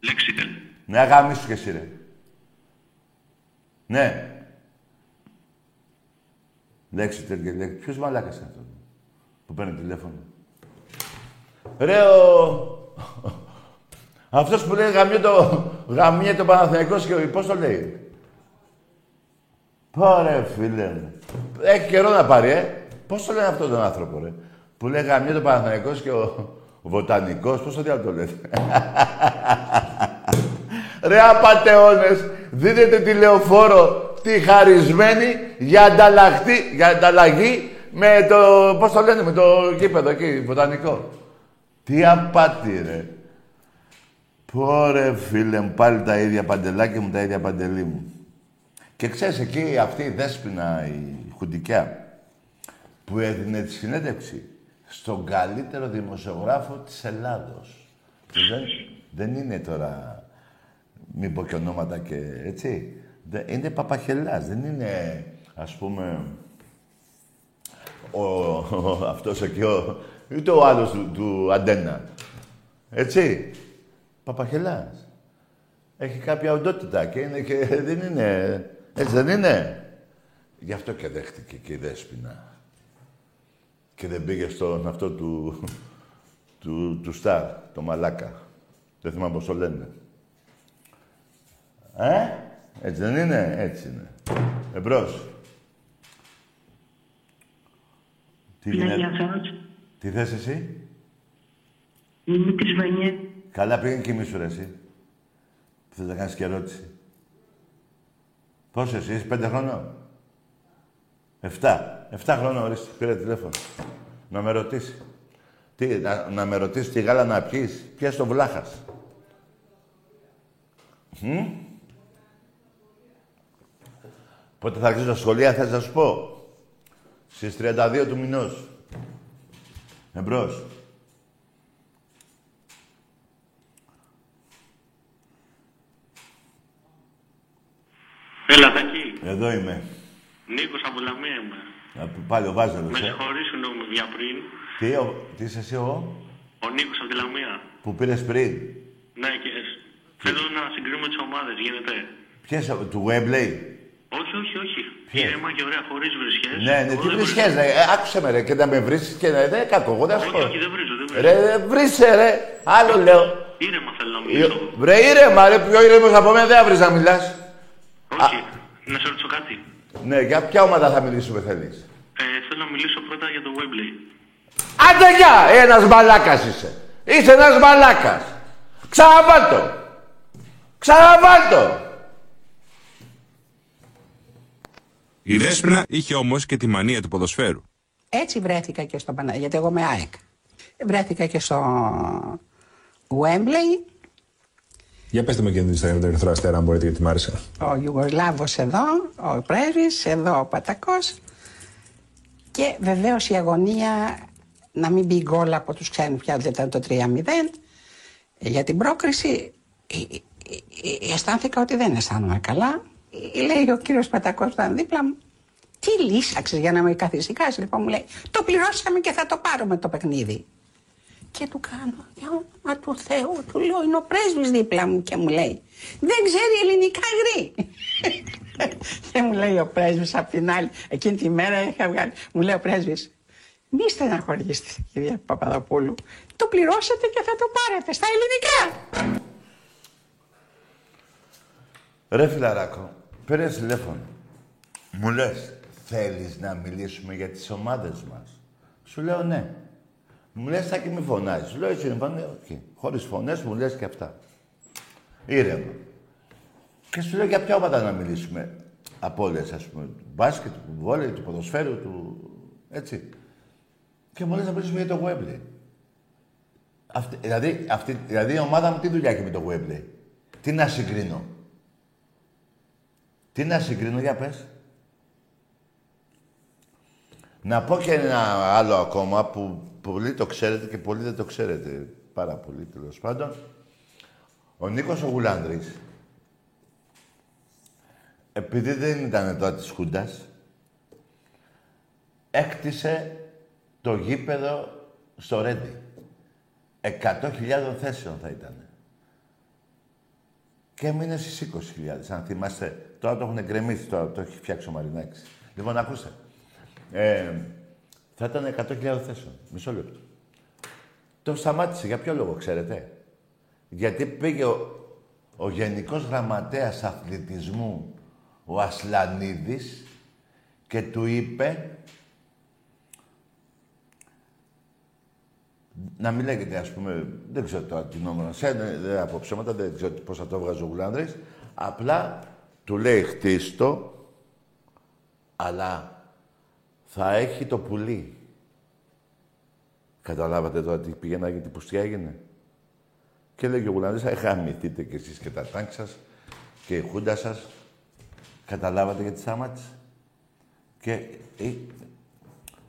Λέξιτελ. Ναι, αγάμισου κι εσύ, ρε. Ναι. Λέξιτελ και λέξη. Ποιος μαλάκας είναι αυτός που παίρνει τηλέφωνο. Ρε ο... Αυτός που λέει γαμιέτο, γαμιέτο Παναθηναϊκός και πώς το λέει; Πόρε φίλε. Έχει καιρό να πάρει, ε. Πώς το λένε αυτόν τον άνθρωπο, ρε. Που λέει γαμιέτο Παναθηναϊκός και ο, ο Βοτανικός. Πώς το διάλογο το λέτε. ρε απατεώνες. Δίνετε τηλεοφόρο τη χαρισμένη για, ανταλλαχτή, για ανταλλαγή με το, πώς το λένε, με το γήπεδο εκεί, βοτανικό. Τι απάτη, ρε. Πόρε, φίλε μου, πάλι τα ίδια παντελάκια μου, τα ίδια παντελή μου. Και ξέρεις, εκεί αυτή η δέσποινα, η χουντικιά, που έδινε τη συνέντευξη στον καλύτερο δημοσιογράφο της Ελλάδος. δεν, δεν είναι τώρα, μην πω και ονόματα και έτσι. Είναι Παπαχελάς, δεν είναι, ας πούμε, ο, ο αυτός εκεί, ο, ούτε ο άλλος του, του Αντένα. Έτσι. Παπαχελάς. Έχει κάποια οντότητα και, είναι και δεν είναι... Έτσι δεν είναι. Γι' αυτό και δέχτηκε και η Δέσποινα. Και δεν πήγε στον αυτό του, του, του Σταρ, το Μαλάκα. Δεν θυμάμαι πώς το λένε. Ε, έτσι δεν είναι, έτσι είναι. Εμπρός. Τι Ναι, γίνεται, γεια σας. τι θες εσύ; Είμαι της Βανιέ. Καλά πήγαινε κοιμήσου ρε εσύ. Που θες να κάνεις και ερώτηση; Πόσο εσύ, είσαι πέντε χρονών; Εφτά. Εφτά χρονών, ορίστε, πήρε τηλέφωνο. Να με ρωτήσεις. Τι, να, να με ρωτήσεις τι γάλα να πιείς; Πιες το βλάχας. Μμ; Πότε θα αρχίσει τα σχολεία, θες να σου πω; Στις 32 του μηνός. Εμπρός. Έλα, Τάκη. Εδώ είμαι. Νίκος από Λαμία είμαι. Α, Πάλι ο Βάζελος, Με ε. συγχωρείς συγγνώμη για πριν. Τι, ο, τι είσαι εσύ εγώ, Ο Νίκος από τη Λαμία. που πήρες πριν. Ναι, και θέλω να συγκρίνουμε τις ομάδες, γίνεται. Ποιες, του Webley. Όχι, όχι, όχι. Ποιες; Ήρεμα και ωραία, χωρίς βρισχές. Ναι, ναι, τι Εγώ δεν βρίσκες, ρε. Ε, άκουσε με, ρε, και να με βρίσκεις και να... Δεν κακό, εγώ δεν βρίζω. σου Όχι, πω. όχι, δεν βρίζω, δεν βρίζω. Ρε, ρε, βρίσκε, ρε. Άλλο λέω. Ήρεμα θέλω να μιλήσω. Ρε, ήρεμα, ρε, πιο ήρεμος από μένα δεν άβρεις να μιλάς. Όχι, να σε ρωτήσω κάτι. Ναι, για ποια ομάδα θα μιλήσουμε θέλεις; Ε, θέλω να μιλήσω πρώτα για το Webley. Άντε γεια, ένας μαλάκας είσαι. Είσαι ένας μαλάκας. Ξαναβάτο. Ξαναβάτο. Η Δέσποινα είχε όμως και τη μανία του ποδοσφαίρου. Έτσι βρέθηκα και στο Πανα... γιατί εγώ είμαι ΑΕΚ. Βρέθηκα και στο Wembley, Για πετε μου και την ιστορία με τον Ερυθρό Αστέρα, αν μπορείτε, γιατί μ' άρεσε. ο Ιουγκοσλάβος εδώ, ο Πρέβης, εδώ ο Πατακός και βεβαίως η αγωνία να μην μπει γκολ από τους ξένους πια δεν ήταν το 3-0 για την πρόκριση ε, ε, ε, ε, αισθάνθηκα ότι δεν αισθάνομαι καλά Ε, λέει ο κύριος Πατακός που ήταν δίπλα μου τι λύσαξες για να με καθησυχάσεις λοιπόν μου λέει το πληρώσαμε και θα το πάρουμε το παιχνίδι και του κάνω, για όνομα του Θεού, του λέω, είναι ο πρέσβης δίπλα μου και μου λέει, δεν ξέρει ελληνικά γρή. και μου λέει ο πρέσβης απ' την άλλη, εκείνη τη μέρα είχα βγάλει, μου λέει ο πρέσβης, μη στεναχωρήσετε κυρία Παπαδοπούλου, το πληρώσατε και θα το πάρετε στα ελληνικά. Ρε φιλαράκο, πήρες τηλέφωνο. Μου λες, θέλεις να μιλήσουμε για τις ομάδες μας; Σου λέω ναι. Μου λες, θα και μη φωνάζεις. Σου λέω, έτσι είναι, πάνε, οκ. Χωρίς φωνές μου λες και αυτά. Ήρεμα. Και σου λέω, για ποια ομάδα να μιλήσουμε; Από όλες, ας πούμε, του μπάσκετ, του βόλεϊ, του ποδοσφαίρου, του... Έτσι. Και μου λες να μιλήσουμε για το Webley. Αυτή, δηλαδή, αυτή, δηλαδή η ομάδα μου τι δουλειά έχει με το Webley. Τι να συγκρίνω; Τι να συγκρίνω, για πες. Να πω και ένα άλλο ακόμα που πολλοί το ξέρετε και πολλοί δεν το ξέρετε. Πάρα πολύ, τέλος πάντων. Ο Νίκος ο Γουλάνδρης, επειδή δεν ήταν τότε της Χούντας, έκτισε το γήπεδο στο Ρέντι. 100.000 θέσεων θα ήταν. Και έμεινε στις 20.000, αν θυμάστε. Τώρα το έχουν γκρεμίσει, τώρα το έχει φτιάξει ο Μαρινάκης. Λοιπόν, ακούστε. Ε, θα ήταν 100.000 θέσεων. Μισό λεπτό. Το σταμάτησε. Για ποιο λόγο, ξέρετε; Γιατί πήγε ο, ο Γενικός Γραμματέας Αθλητισμού, ο Ασλανίδης, και του είπε να μην λέγεται, ας πούμε, δεν ξέρω τώρα την ονομασία, δεν δεν από ψέματα, δεν ξέρω πώς θα το έβγαζε ο Γουλάνδρης. Απλά του λέει χτίστο, αλλά θα έχει το πουλί. Καταλάβατε τώρα τι πήγαινα και τι πουστιά έγινε. Και λέγει ο Γουλάνδρης, «Ε, χαμηθείτε κι εσείς και τα τάγκ σας και η χούντα σας. Καταλάβατε γιατί σταμάτησε. Και ε,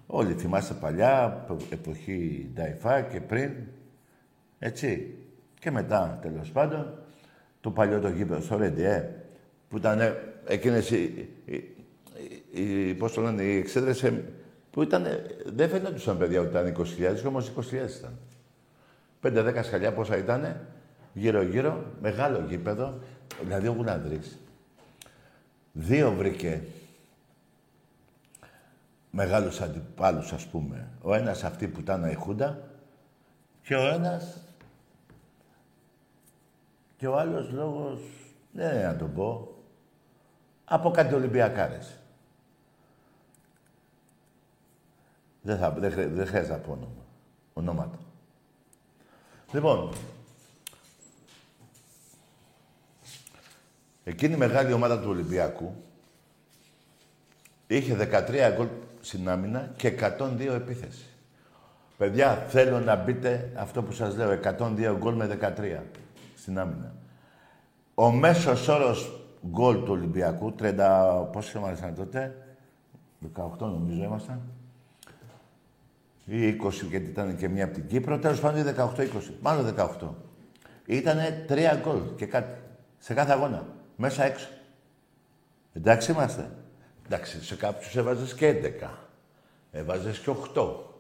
όλοι θυμάστε παλιά, εποχή Νταϊφά και πριν, έτσι. Και μετά, τέλος πάντων, το παλιό το γήπεδο στο Ρέντι, ε, που ήταν ε, εκείνες οι, οι, οι, οι, πώς το λένε, οι εξέδρες ε, που ήταν, δεν φαίνονταν παιδιά ότι ήταν 20.000, και όμως 20.000 ήταν. 5-10 σκαλιά πόσα ήτανε, γύρω-γύρω, μεγάλο γήπεδο, δηλαδή ο Γουλανδρής. Δύο βρήκε μεγάλους αντιπάλους, ας πούμε. Ο ένας αυτή που ήταν η Χούντα και ο ένας Και ο άλλος λόγος, δεν είναι να τον πω, από κάτι Ολυμπιακάρες. Δεν, θα, δεν, χρει- δεν χρειάζεται να πω όνομα. ονόματα. Λοιπόν, εκείνη η μεγάλη ομάδα του Ολυμπιακού είχε 13 γκολ στην άμυνα και 102 επίθεση. Παιδιά, θέλω να μπείτε αυτό που σας λέω, 102 γκολ με 13 στην άμυνα. Ο μέσος όρος γκολ του Ολυμπιακού, 30, πόσο ήμασταν τότε, 18 νομίζω ήμασταν, ή 20 γιατί ήταν και μία από την Κύπρο, τέλος πάντων 18-20, μάλλον 18. Ήτανε 3 γκολ και κάτι, σε κάθε αγώνα, μέσα έξω. Εντάξει είμαστε. Εντάξει, σε κάποιους έβαζες και 11. Έβαζες και 8.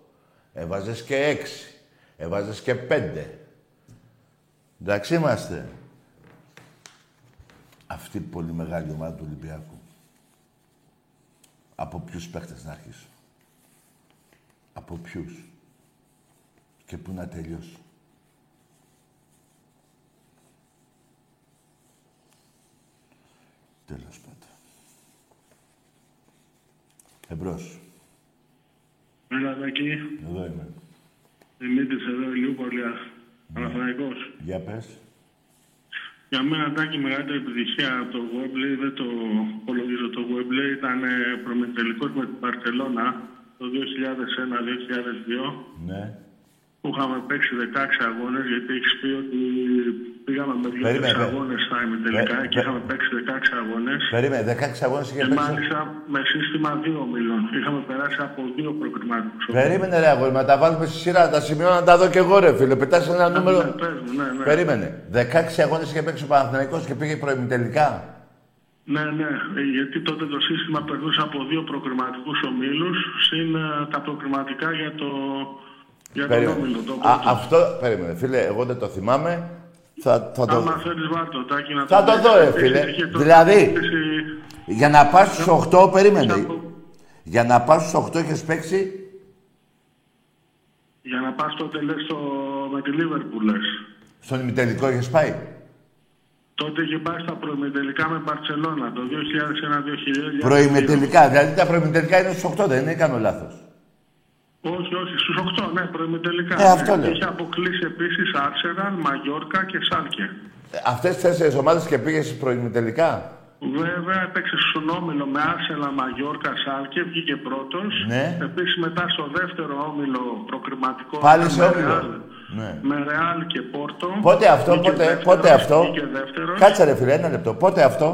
Έβαζες και 6. Έβαζες και 5. Εντάξει είμαστε. Αυτή η πολύ μεγάλη ομάδα του Ολυμπιακού. Από ποιους παίχτες να αρχίσω; Από ποιους; Και πού να τελειώσω; Τέλος πάντων. Εμπρός. Έλα, εκεί. Εδώ είμαι. Δημήτρης εδώ, Ηλιούπολη, Παναθηναϊκός. Για πες. Για μένα, Τάκη, η μεγαλύτερη επιτυχία από το Wembley, δεν το υπολογίζω το Wembley, ήταν ε, προμετελικός με την Παρσελώνα το 2001-2002, Ναι. που είχαμε παίξει 16 αγώνες, γιατί έχεις πει ότι πήγαμε με δύο Περίμενε, πε- αγώνες στα ημιτελικά πε- και πε- είχαμε παίξει 16 αγώνες. Περίμενε, 16 αγώνες είχε Και παίξει; μάλιστα με σύστημα δύο ομίλων. Είχαμε περάσει από δύο προκριματικούς. Περίμενε ρε αγόρι, να τα βάλουμε στη σειρά, τα σημειώνω να τα δω και εγώ ρε φίλε. Πετάς ένα νούμερο. Ναι, πες μου, ναι, ναι. Περίμενε. 16 αγώνες είχε παίξει ο Παναθηναϊκός και πήγε προημιτελικά. Ναι, ναι, ε, γιατί τότε το σύστημα περνούσε από δύο προκριματικούς ομίλους συν ε, τα προκριματικά για, το, για τον Περίμενε. όμιλο. Το Α, πρώτο. αυτό, περίμενε φίλε, εγώ δεν το θυμάμαι. Θα, θα το... Άμα θέλεις βάρτο, Τάκη, να Θα το δεις. δω, ρε, Είχε- φίλε. είχε το- Δηλαδή, είχε- Για να πας στους 8, περίμενε. από- Για να πας στους 8 είχες παίξει; Για να πας τότε λες στο, με τη Λίβερπουλ λες. Στον ημιτελικό είχες πάει; Τότε είχε πάει στα προημιτελικά με Μπαρτσελώνα το 2001-2002. Προημιτελικά. Δηλαδή τα προημιτελικά είναι στους 8, δεν είναι, κάνω λάθος. Όχι, όχι, στους 8, ναι, προημιτελικά. Ε, αυτό ναι. λέω. Είχε αποκλείσει επίσης Άρσεναλ, Μαγιόρκα και Σάλκε. Ε, Αυτές τις τέσσερις ομάδες και πήγες προημιτελικά. Βέβαια έπαιξε στον όμιλο με Άρσελα, Μαγιόρκα, Σάλκε, βγήκε πρώτος. Ναι. Επίσης μετά στο δεύτερο όμιλο προκριματικό. Πάλι με σε όμιλο. Ρεάλ, Ναι. Με Ρεάλ και Πόρτο. Πότε αυτό, Βγήκε πότε, δεύτερος, πότε αυτό; Βγήκε δεύτερος, Κάτσε ρε φίλε, ένα λεπτό. Πότε αυτό;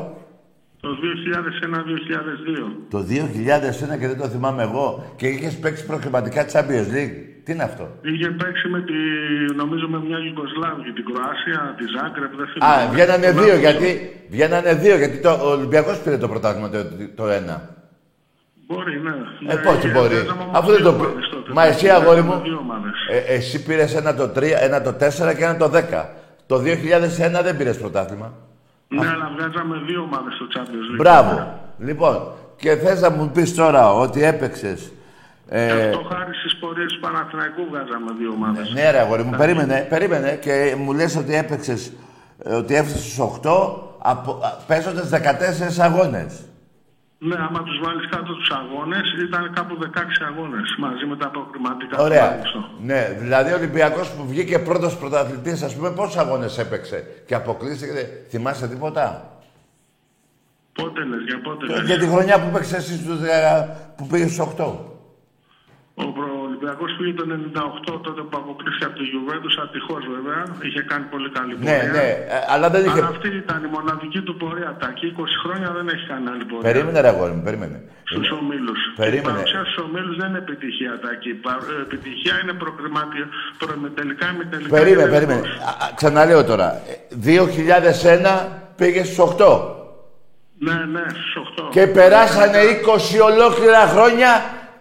Το 2001-2002. Το 2001 και δεν το θυμάμαι εγώ. Και είχες παίξει προκριματικά Champions League. Τι είναι αυτό; Είχε παίξει με τη, νομίζω με μια Ιουγκοσλάβη, την Κροάσια, τη Ζάγκρεπ, δεν θυμάμαι. Α, βγαίνανε Θυμάμαι δύο το- γιατί, βγαίνανε δύο γιατί το ο Ολυμπιακός πήρε το πρωτάθλημα το, το ένα. Μπορεί, ναι. Ε, Ναι, πώς είχε- μπορεί. παίζαμε όμως Αφού δεν δύο το ομάδες πει. τότε. Μα εσύ Παίζαμε αγόρι μου, δύο ομάδες. ε, εσύ πήρες ένα το 3, ένα το 4 και ένα το 10. Το 2001 δεν πήρες πρωτάθλημα. Ναι, αλλά βγάζαμε δύο ομάδες στο Champions League. Μπράβο. Λοιπόν, και θες να μου πεις τώρα ότι έπαιξες... Ε, Αυτό χάρη στις πορείες του Παναθηναϊκού βγάζαμε δύο ομάδες. ναι ρε αγόρι μου, περίμενε, περίμενε και μου λες ότι έπαιξες, ε, ότι έφτασες στους 8 από, α, παίζοντας 14 αγώνες. Ναι, άμα τους βάλεις κάτω τους αγώνες, ήταν κάπου 16 αγώνες μαζί με τα προκριματικά. Ωραία. τουλάχιστον. Ναι, δηλαδή ο Ολυμπιακός που βγήκε πρώτος πρωταθλητής, ας πούμε, πόσους αγώνες έπαιξε και αποκλείστηκε, θυμάσαι τίποτα; Πότε λες, για πότε λες; Για τη χρονιά που παίξες εσύ στους, ε, που πήγες στους 8. Ο Ολυμπιακός πήγε το 98 τότε που αποκλείστηκε από τη Juventus, ατυχώς βέβαια. Είχε κάνει πολύ καλή Ναι, πορεία. ναι, ε, αλλά δεν είχε... Αλλά αυτή ήταν η μοναδική του πορεία. Τα εκεί 20 χρόνια δεν έχει κάνει άλλη πορεία. Περίμενε ρε αγόρι μου, περίμενε. Στους ομίλους. Περίμενε. Η παρουσία στους ομίλους δεν είναι επιτυχία τα εκεί. Πα- ε, Επιτυχία είναι προκριματικά, προμετελικά, ημιτελικά. Περίμενε, και περίμενε. τελικός. Α, α, ξαναλέω τώρα. Ε, 2001 πήγε στους 8. Ναι, ναι, στους 8. Και περάσανε 20 ολόκληρα χρόνια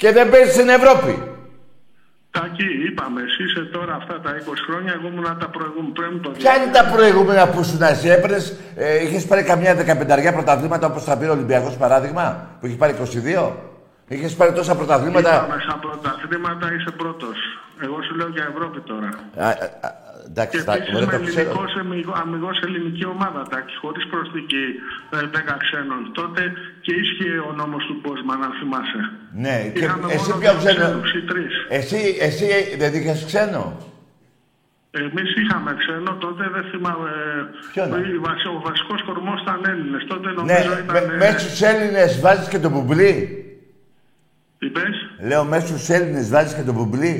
και δεν παίζεις στην Ευρώπη. Τάκη, είπαμε, εσύ είσαι τώρα αυτά τα 20 χρόνια, εγώ ήμουν τα προηγούμενα. Πρέπει να το Ποια είναι τα προηγούμενα που σου να εσύ έπαιρνες, ε, είχες πάρει καμιά 15 πρωταθλήματα όπως τα πήρε ο Ολυμπιακός παράδειγμα, που έχει πάρει 22. Είχες πάρει τόσα πρωταθλήματα; Είπαμε στα πρωταθλήματα είσαι πρώτος. Εγώ σου λέω για Ευρώπη τώρα. Α, α, α, εντάξει, Και τα, επίσης δεν με το ξέρω. ελληνικός αμυγός ελληνική ομάδα, τάξη, χωρίς προσθήκη ε, 10 ξένων. Τότε και ίσχυε ο νόμος του Μπόσμαν, αν θυμάσαι. Ναι, και Είχαμε εσύ μόνο ποιο δύο ξένο. ξένους ή τρεις. Εσύ, εσύ δεν είχες ξένο; Εμείς είχαμε ξένο, τότε δεν θυμάμαι. Ποιον; Ο βασ- Ο βασικός κορμός ήταν Έλληνες. Τότε Ναι, νομίζω με, ήταν. μέσα στους Έλληνες βάζεις και το μπουμπλί; Τι πες; Λέω μέσα στους Έλληνες βάζεις και το μπουμπλί;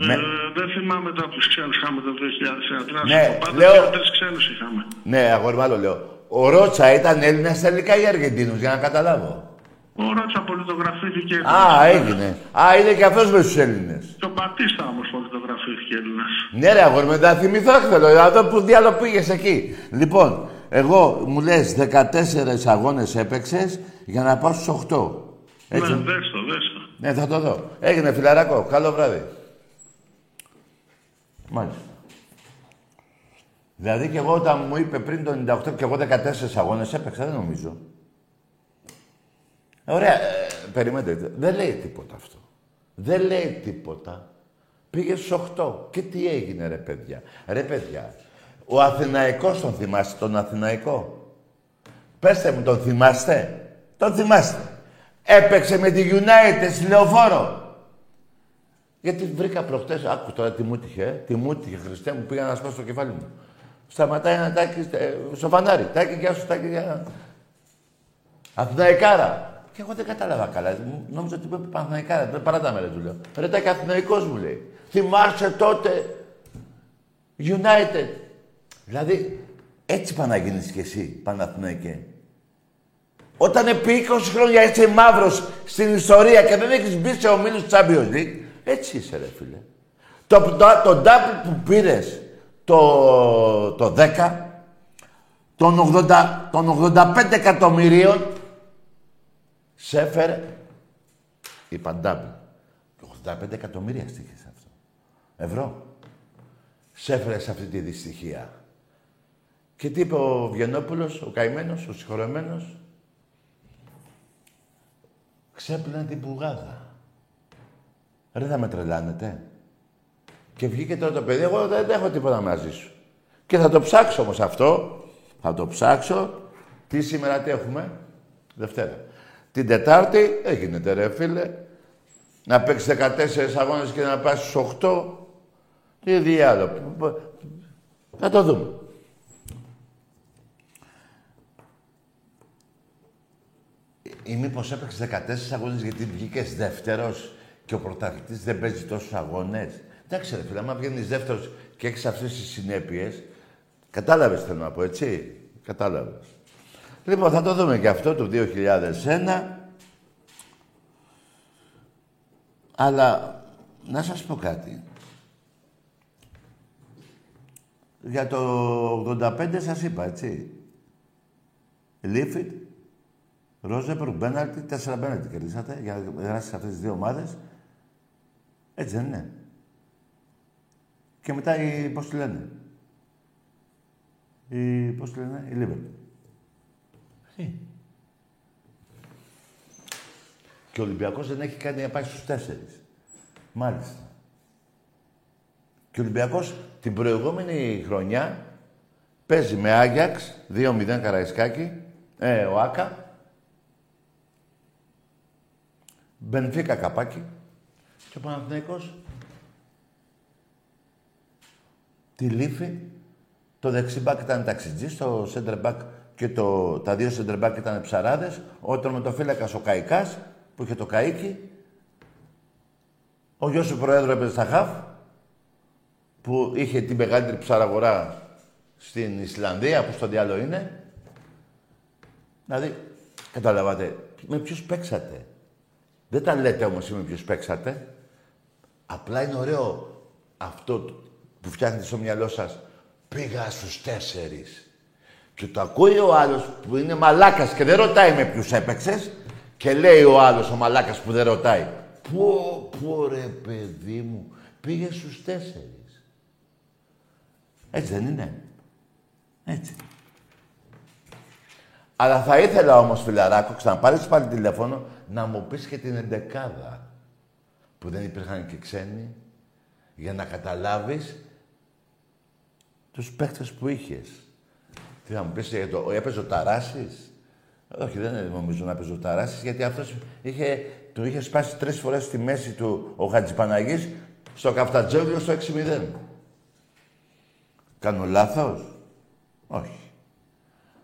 Ε, Ναι. δεν θυμάμαι τώρα τους ξένους είχαμε το 2001. Να σου Ναι, πω, πάντα λέω- δύο-τρεις ξένους είχαμε. Ναι, αγόρι μου, άλλο λέω. Ο Ρότσα ήταν Έλληνας τελικά ή Αργεντίνος, για να καταλάβω; Ο Ρότσα πολιτογραφήθηκε. Α, έγινε. Α, είναι και αυτός με στους Έλληνες. Και ο Μπατίστα όμως πολιτογραφήθηκε Έλληνας. Ναι, ρε αγόρι μου, δεν θα θυμηθώ θέλω. Να δω που διάλογο πήγες εκεί. Λοιπόν, εγώ μου λες 14 αγώνες έπαιξες για να πάω στους 8. Έτσι. Ναι, δες το, δες το. Ναι, θα το δω. Έγινε φιλαράκο. Καλό βράδυ. Μάλιστα. Δηλαδή και εγώ όταν μου είπε πριν το 98 και εγώ 14 αγώνες έπαιξα, δεν νομίζω. Ωραία. Ε, περιμένετε. Δεν λέει τίποτα αυτό. Δεν λέει τίποτα. Πήγε στους 8. Και τι έγινε ρε παιδιά. Ρε παιδιά. Ο Αθηναϊκός τον θυμάστε, τον Αθηναϊκό; Πέστε μου, τον θυμάστε; Τον θυμάστε. Έπαιξε με τη United στη Λεωφόρο. Γιατί βρήκα προχτές, άκου τώρα τι μου τύχε, ε. τι μου τύχε, Χριστέ μου, πήγα να σπάσω το κεφάλι μου. Σταματάει ένα τάκι ε, στο φανάρι. Τάκι, γεια σου, τάκι, για... Αθηναϊκάρα. Και εγώ δεν κατάλαβα καλά. Μου- Νόμιζα ότι είπε Παναθηναϊκάρα. Δεν παρά τα μέρα του λέω. Ρε τάκι Αθηναϊκός μου λέει. Θυμάσαι τότε United. Δηλαδή, έτσι πάνε να γίνεις κι εσύ, Παναθηναϊκέ. Όταν επί 20 χρόνια είσαι μαύρος στην ιστορία και δεν έχεις μπει σε ομίλους Champions League, έτσι είσαι ρε φίλε. Το, το, το double που πήρες το, το 10, των, 80, των 85 εκατομμυρίων, σε έφερε, είπα double, 85 εκατομμύρια στήχες αυτό. Ευρώ. Σε έφερε σε αυτή τη δυστυχία. Και τι είπε ο Βιενόπουλος, ο καημένος, ο συγχωρεμένος, ξέπλυνε την πουγάδα. Ρε θα με τρελάνετε. Και βγήκε τώρα το παιδί, εγώ δεν έχω τίποτα μαζί σου. Και θα το ψάξω όμως αυτό, θα το ψάξω. Τι σήμερα τι έχουμε, Δευτέρα. Την Τετάρτη, δεν γίνεται ρε φίλε, να παίξεις 14 αγώνες και να πάει στους 8. Τι διάλογο. Θα το δούμε. Ή μήπως έπαιξες 14 αγώνες γιατί βγήκες δεύτερος και ο πρωταθλητής δεν παίζει τόσους αγώνες; Εντάξει, ρε φίλε, άμα βγαίνεις δεύτερος και έχεις αυτές τις συνέπειες. Κατάλαβες θέλω να πω, έτσι; Κατάλαβες. Λοιπόν, θα το δούμε και αυτό το 2001. Αλλά να σας πω κάτι. Για το 85 σας είπα, έτσι. Λίφιτ, Ρόζεπρου, Μπέναλτι, τέσσερα Μπέναλτι κερδίσατε για να περάσει αυτές τις δύο ομάδες. Έτσι δεν είναι. Και μετά η, πώς τη λένε; Η, πώς τη λένε, η Λίβερ. Και ο Ολυμπιακός δεν έχει κάνει να πάει στους τέσσερις. Μάλιστα. Και ο Ολυμπιακός την προηγούμενη χρονιά παίζει με Άγιαξ, 2-0 Καραϊσκάκη, ε, ο Άκα, Μπενφίκα καπάκι και ο Παναθηναϊκός τη λύφη. Το δεξιμπάκ ήταν ταξιτζής, το center back και το, τα δύο center back ήταν ψαράδες. Ο τερματοφύλακας ο Καϊκάς, που είχε το Καΐκι. Ο γιος του Προέδρου έπαιζε στα χαφ, που είχε την μεγαλύτερη ψαραγορά στην Ισλανδία, που στο διάλογο είναι. Δηλαδή, καταλαβαίνετε, με ποιους παίξατε; Δεν τα λέτε όμως με ποιους παίξατε. Απλά είναι ωραίο αυτό που φτιάχνετε στο μυαλό σας. Πήγα στους τέσσερις. Και το ακούει ο άλλος που είναι μαλάκας και δεν ρωτάει με ποιους έπαιξες και λέει ο άλλος ο μαλάκας που δεν ρωτάει. Πω, πω ρε παιδί μου, πήγες στους τέσσερις. Έτσι δεν είναι. Έτσι. Αλλά θα ήθελα όμως, φιλαράκο, ξαναπάρεις πάλι τηλέφωνο, να μου πεις και την εντεκάδα. Που δεν υπήρχαν και ξένοι. Για να καταλάβεις τους παίχτες που είχες. Τι θα μου πεις, για το, έπαιζε ο Ταράσης; Όχι, δεν νομίζω να παίζει ο Ταράσης, γιατί αυτός είχε, του είχε σπάσει τρεις φορές στη μέση του ο Χατζηπαναγής στο Καφτατζόγλιο στο 6-0. Κάνω λάθος; Όχι.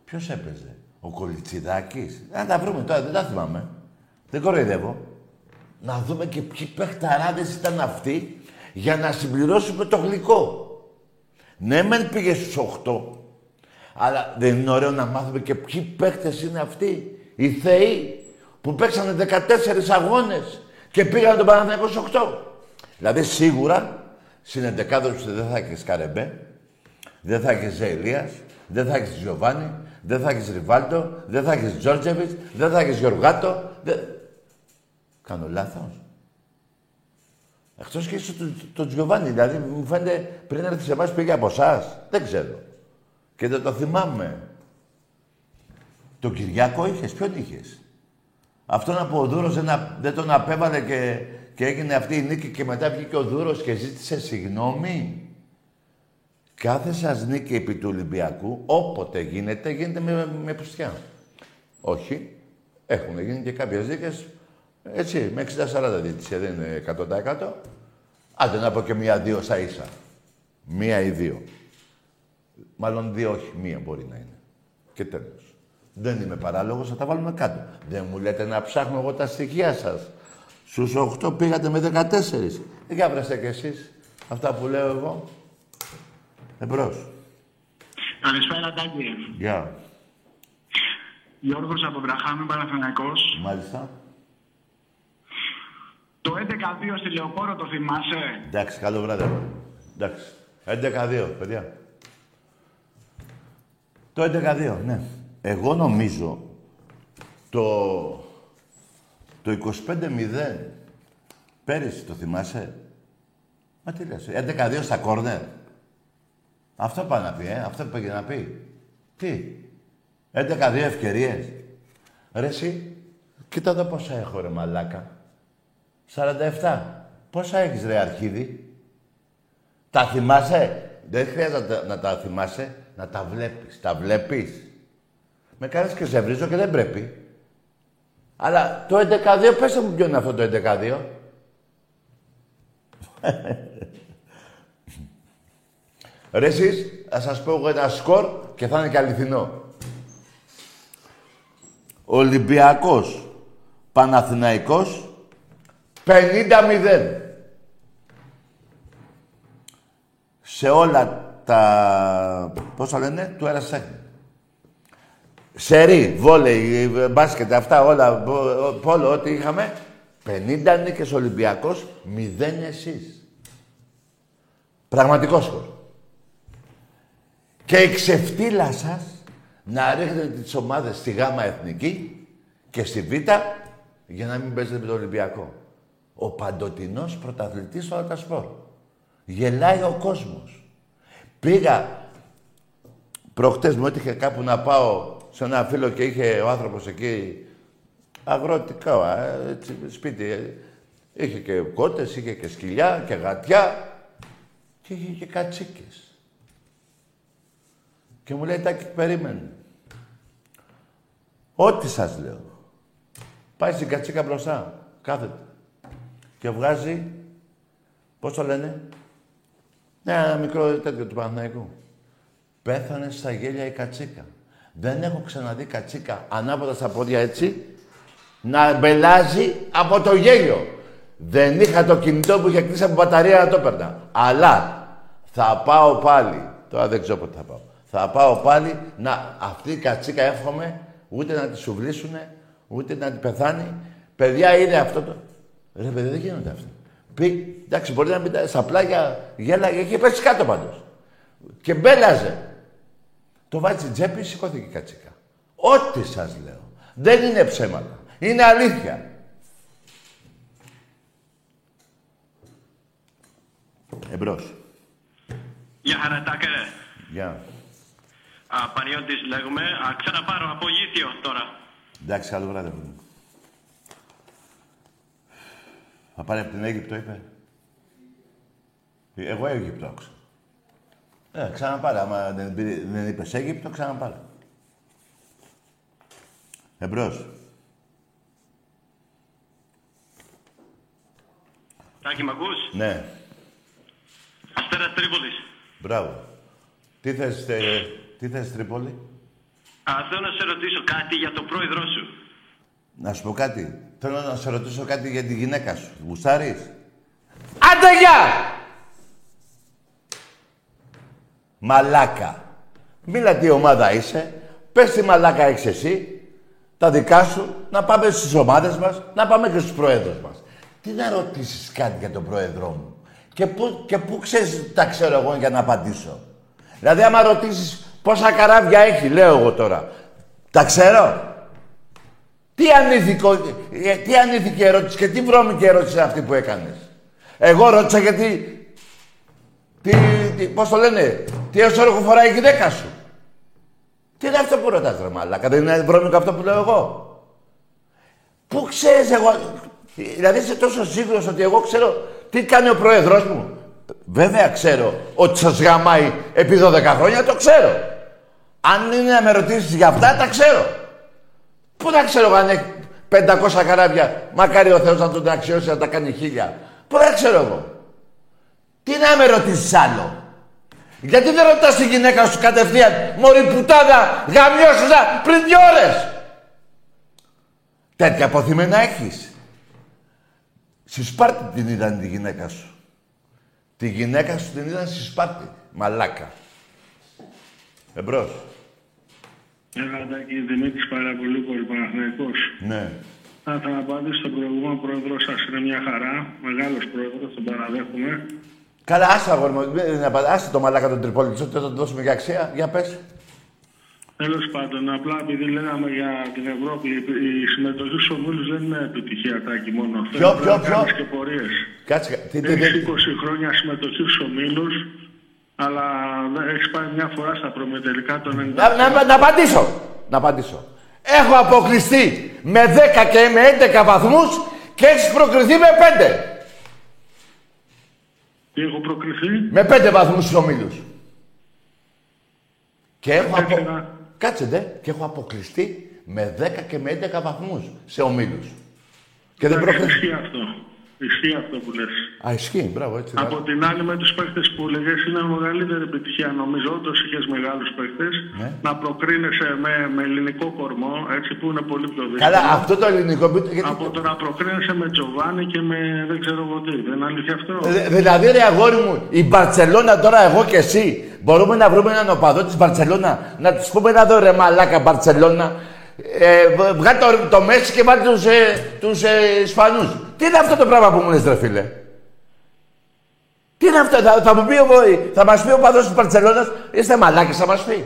Ποιος έπαιζε; Ο Κολιτσιδάκης; Να τα βρούμε τώρα, δεν τα θυμάμαι. Δεν κοροϊδεύω. Να δούμε και ποιοι παιχταράδες ήταν αυτοί για να συμπληρώσουμε το γλυκό. Ναι, μεν πήγες στους 8, αλλά δεν είναι ωραίο να μάθουμε και ποιοι παίχτες είναι αυτοί. Οι θεοί που παίξανε 14 αγώνες και πήγαν τον Παναθηναϊκό στους 8. Δηλαδή σίγουρα στην σου δεν θα έχεις Καρεμπέ, δεν θα έχεις Ζελίας, δεν θα έχεις Γιωβάνι, δεν θα έχεις Ριβάλτο, δεν θα έχεις Τζόρτζεβιτς, δεν θα έχεις Γιωργάτο. Δεν... Κάνω λάθος. Εκτός και είσαι το Τζιοβάνι, δηλαδή μου φαίνεται πριν έρθει σε εμάς πήγε από εσάς. Δεν ξέρω. Και δεν το θυμάμαι. Το Κυριάκο είχες, ποιον είχες; Αυτόν από ο Δούρος δεν, δεν τον απέβαλε και, και έγινε αυτή η νίκη και μετά βγήκε ο Δούρος και ζήτησε συγγνώμη. Κάθε σας νίκη επί του Ολυμπιακού, όποτε γίνεται, γίνεται με, με πουστιά. Όχι. Έχουν γίνει και κάποιες δίκες, έτσι, με 60-40 διαιτησία, δεν είναι 100%. Άντε να πω και μία-δύο στα ίσα. Μία ή δύο. Μάλλον δύο όχι, μία μπορεί να είναι. Και τέλος. Δεν είμαι παράλογος, θα τα βάλουμε κάτω. Δεν μου λέτε να ψάχνω εγώ τα στοιχεία σας. Στους 8 πήγατε με 14. Ε, για βρέστε κι εσείς αυτά που λέω εγώ. Εμπρός. Καλησπέρα, Τάκη. Γεια. Γιώργος από Βραχάμι, Παναθηναϊκός. Μάλιστα. Το 11-2 στη Λεωφόρο το θυμάσαι; Εντάξει, καλό βράδυ. Εντάξει. 11-2, παιδιά. Το 11-2, ναι. Εγώ νομίζω το, το 25-0 πέρυσι το θυμάσαι; Μα τι λες, 11-2 στα κόρνερ. Αυτό πάει να πει, ε. Αυτό πήγε να πει. Τι; 11-2 ευκαιρίες. Ρε εσύ, κοίτα εδώ πόσα έχω ρε μαλάκα. 47. Πόσα έχεις ρε αρχίδι. Τα θυμάσαι; Δεν χρειάζεται να τα θυμάσαι, να τα βλέπεις. Τα βλέπεις. Με κάνεις και σε βρίζω και δεν πρέπει. Αλλά το 11-2, πέστε μου ποιο είναι αυτό το 11-2. Ρε εσείς, θα σας πω εγώ ένα σκορ και θα είναι και αληθινό. Ολυμπιακός, Παναθηναϊκός, 50-0. Σε όλα τα... Πόσα λένε, του έρασε Σε Σερί, βόλεϊ, μπάσκετ, αυτά όλα, πόλο, ό,τι είχαμε. 50 νίκες Ολυμπιακός, 0 εσείς. Πραγματικός σκορ. Και η ξεφτύλα σας να ρίχνετε τις ομάδες στη Γάμα Εθνική και στη Β για να μην παίζετε με τον Ολυμπιακό ο παντοτινός πρωταθλητής στο Αλτασπόρ. Γελάει ο κόσμος. Πήγα, προχτές μου έτυχε κάπου να πάω σε ένα φίλο και είχε ο άνθρωπος εκεί αγροτικά, έτσι, σπίτι. Είχε και κότες, είχε και σκυλιά και γατιά και είχε και κατσίκες. Και μου λέει, Τάκη, περίμενε. Ό,τι σας λέω. Πάει στην κατσίκα μπροστά. Κάθεται και βγάζει, πώς το λένε, ναι, ένα μικρό τέτοιο του Παναθηναϊκού. Πέθανε στα γέλια η κατσίκα. Δεν έχω ξαναδεί κατσίκα ανάποδα στα πόδια έτσι, να μπελάζει από το γέλιο. Δεν είχα το κινητό που είχε κλείσει από μπαταρία να το έπαιρνα. Αλλά θα πάω πάλι. Τώρα δεν ξέρω πότε θα πάω. Θα πάω πάλι να αυτή η κατσίκα εύχομαι ούτε να τη σουβλήσουνε, ούτε να την πεθάνει. Παιδιά είδε αυτό το. Ρε παιδί, δεν γίνονται αυτά. Πει, εντάξει, μπορεί να μην στα πλάγια γέλαγε, είχε πέσει κάτω πάντως. Και μπέλαζε. Το βάζει τσέπη, σηκώθηκε η κατσίκα. Ό,τι σας λέω. Δεν είναι ψέματα. Είναι αλήθεια. Εμπρός. Γεια χαρά, Τάκε. Γεια. Α, Πανιώτης λέγομαι. Α, ξαναπάρω από Γήθιο τώρα. Εντάξει, καλό βράδυ. παιδί μου. Θα πάρει από την Αίγυπτο, είπε. Ε, Εγώ Αίγυπτο άκουσα. Ε, ξαναπάρε. Άμα δεν, πήρε- δεν είπες Αίγυπτο, ξαναπάρε. Εμπρός. Τάκη, μ' ακούς; Ναι, Αστέρας Τρίπολης. μπράβο. Τι θες, τε, τι θες Τρίπολη; Α, θέλω να σε ρωτήσω κάτι για τον πρόεδρό σου. Να σου πω κάτι. Θέλω να σε ρωτήσω κάτι για τη γυναίκα σου. Γουστάρεις. Άντε γεια! Μαλάκα. Μίλα τι ομάδα είσαι. Πες τι μαλάκα έχεις εσύ. Τα δικά σου. Να πάμε στις ομάδες μας. Να πάμε και στους προέδρους μας. Τι να ρωτήσεις κάτι για τον πρόεδρό μου. Και πού, και πού ξέρεις τα ξέρω εγώ για να απαντήσω. Δηλαδή άμα ρωτήσεις πόσα καράβια έχει, λέω εγώ τώρα. Τα ξέρω. Τι ανήθικο, ε, τι ανήθικη ερώτηση και τι βρώμικη ερώτηση είναι αυτή που έκανες; Εγώ ρώτησα γιατί... Τι, τι, πώς το λένε, τι εσωρουχο φοράει η γυναίκα σου; Τι είναι αυτό που ρωτάς ρε μαλάκα, δεν είναι βρώμικο αυτό που λέω εγώ; Πού ξέρεις εγώ, δηλαδή είσαι τόσο σίγουρος ότι εγώ ξέρω τι κάνει ο πρόεδρος μου; Βέβαια ξέρω ότι σας γαμάει επί 12 χρόνια, το ξέρω. Αν είναι να με ρωτήσεις για αυτά, τα ξέρω. Πού να ξέρω εγώ αν έχει 500 καράβια, μακάρι ο Θεός να τον αξιώσει να τα κάνει χίλια. Πού να ξέρω εγώ. Τι να με ρωτήσεις άλλο. Γιατί δεν ρωτάς τη γυναίκα σου κατευθείαν, μωρή πουτάνα, γαμιώσουσα πριν δύο ώρες. Τέτοια αποθυμένα έχεις. Στη Σπάρτη την είδαν τη γυναίκα σου. Τη γυναίκα σου την είδαν στη Σπάρτη. Μαλάκα. Εμπρός. Έλα, Τάκη, Δημήτρης Παραπολύπολη, Παναθηναϊκός. Ναι. Θα ήθελα να απαντήσω στον προηγούμενο πρόεδρο σας. Είναι μια χαρά. Μεγάλος πρόεδρος, τον παραδέχομαι. Καλά, άσε αγόρι μου. Μην- να πα- Άσε το μαλάκα τον Τρυπόλη. Τι θα το δώσουμε για αξία. Για πες. Τέλος πάντων, απλά επειδή λέγαμε για την Ευρώπη, η συμμετοχή στους ομίλους δεν είναι επιτυχία, Τάκη, μόνο. Ποιο, Θέλει ποιο, να ποιο; κάνεις και πορείες. Κάτσε. Τι, τι, Έχεις τι, 20 χρόνια συμμετοχή στους ομίλους, αλλά έχει πάει μια φορά στα προμετελικά των 90. να, να, να απαντήσω. Να απαντήσω. Έχω αποκλειστεί με 10 και με 11 βαθμούς και έχεις προκριθεί με 5. Τι έχω προκριθεί; Με 5 βαθμούς στους ομίλους. Και έχω απο... Τέσσερα. Κάτσε ντε. Και έχω αποκλειστεί με 10 και με 11 βαθμούς σε ομίλους. Και δεν Εντάξει, προκριθεί. Ισχύει αυτό. Ισχύει αυτό που λες. Α, ισχύει. Μπράβο, έτσι. Από την άλλη, με τους παίχτες που λέγες είναι μεγαλύτερη επιτυχία. Νομίζω όντως είχες μεγάλους παίχτες Ναι. να προκρίνεσαι με, με ελληνικό κορμό, έτσι που είναι πολύ πιο δύσκολο. Καλά, αυτό το ελληνικό... Γιατί... Από το να προκρίνεσαι με Τζοβάνι και με δεν ξέρω εγώ τι. Δεν είναι αλήθεια αυτό; Ε, Δηλαδή, ρε αγόρι μου, η Μπαρτσελώνα τώρα, εγώ και εσύ, μπορούμε να βρούμε έναν οπαδό της Μπαρτσελώνα, να τους πούμε να δω ρε μαλάκα Μπαρτσελώνα, ε, β- βγάλει το, το Μέση και βάλει τους, ε, τους ε, Ισπανούς. Τι είναι αυτό το πράγμα που μου λες, ρε φίλε; Τι είναι αυτό, θα, θα, μου πει, ο- θα μας πει ο οπαδός της Μπαρτσελώνας, είστε μαλάκες, θα μας πει.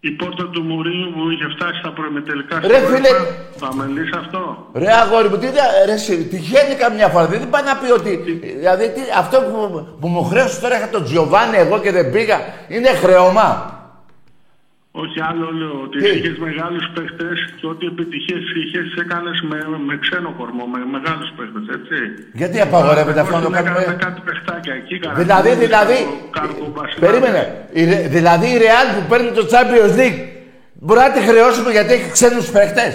Η πόρτα του Μουρίνου που είχε φτάσει στα προημιτελικά Ρε, στην φίλε. UEFA, Θα με λύσει αυτό. Ρε αγόρι μου, τι, δε- ρε, εσύ, τυχαίνει καμιά φορά. Δεν πάει να πει ότι. Δηλαδή, τι, αυτό που, που μου χρέωσε τώρα είχα τον Τζιοβάνι εγώ και δεν πήγα, είναι χρέωμα. Όχι άλλο λέω ότι Τι; είχες μεγάλους παίχτες και ό,τι επιτυχίες είχες, έκανες με, με ξένο κορμό, με μεγάλους παίχτες, έτσι. Γιατί απαγορεύεται αυτό να το Έκαναμε κάνουμε. κάτι παιχτάκια εκεί, Δηλαδή, Καραγκούνης, δηλαδή. ο Κάρπο Βασιλάκης. Περίμενε. Η Ρε- δηλαδή η Real που παίρνει το Champions League μπορεί να τη χρεώσουμε γιατί έχει ξένους παίχτες;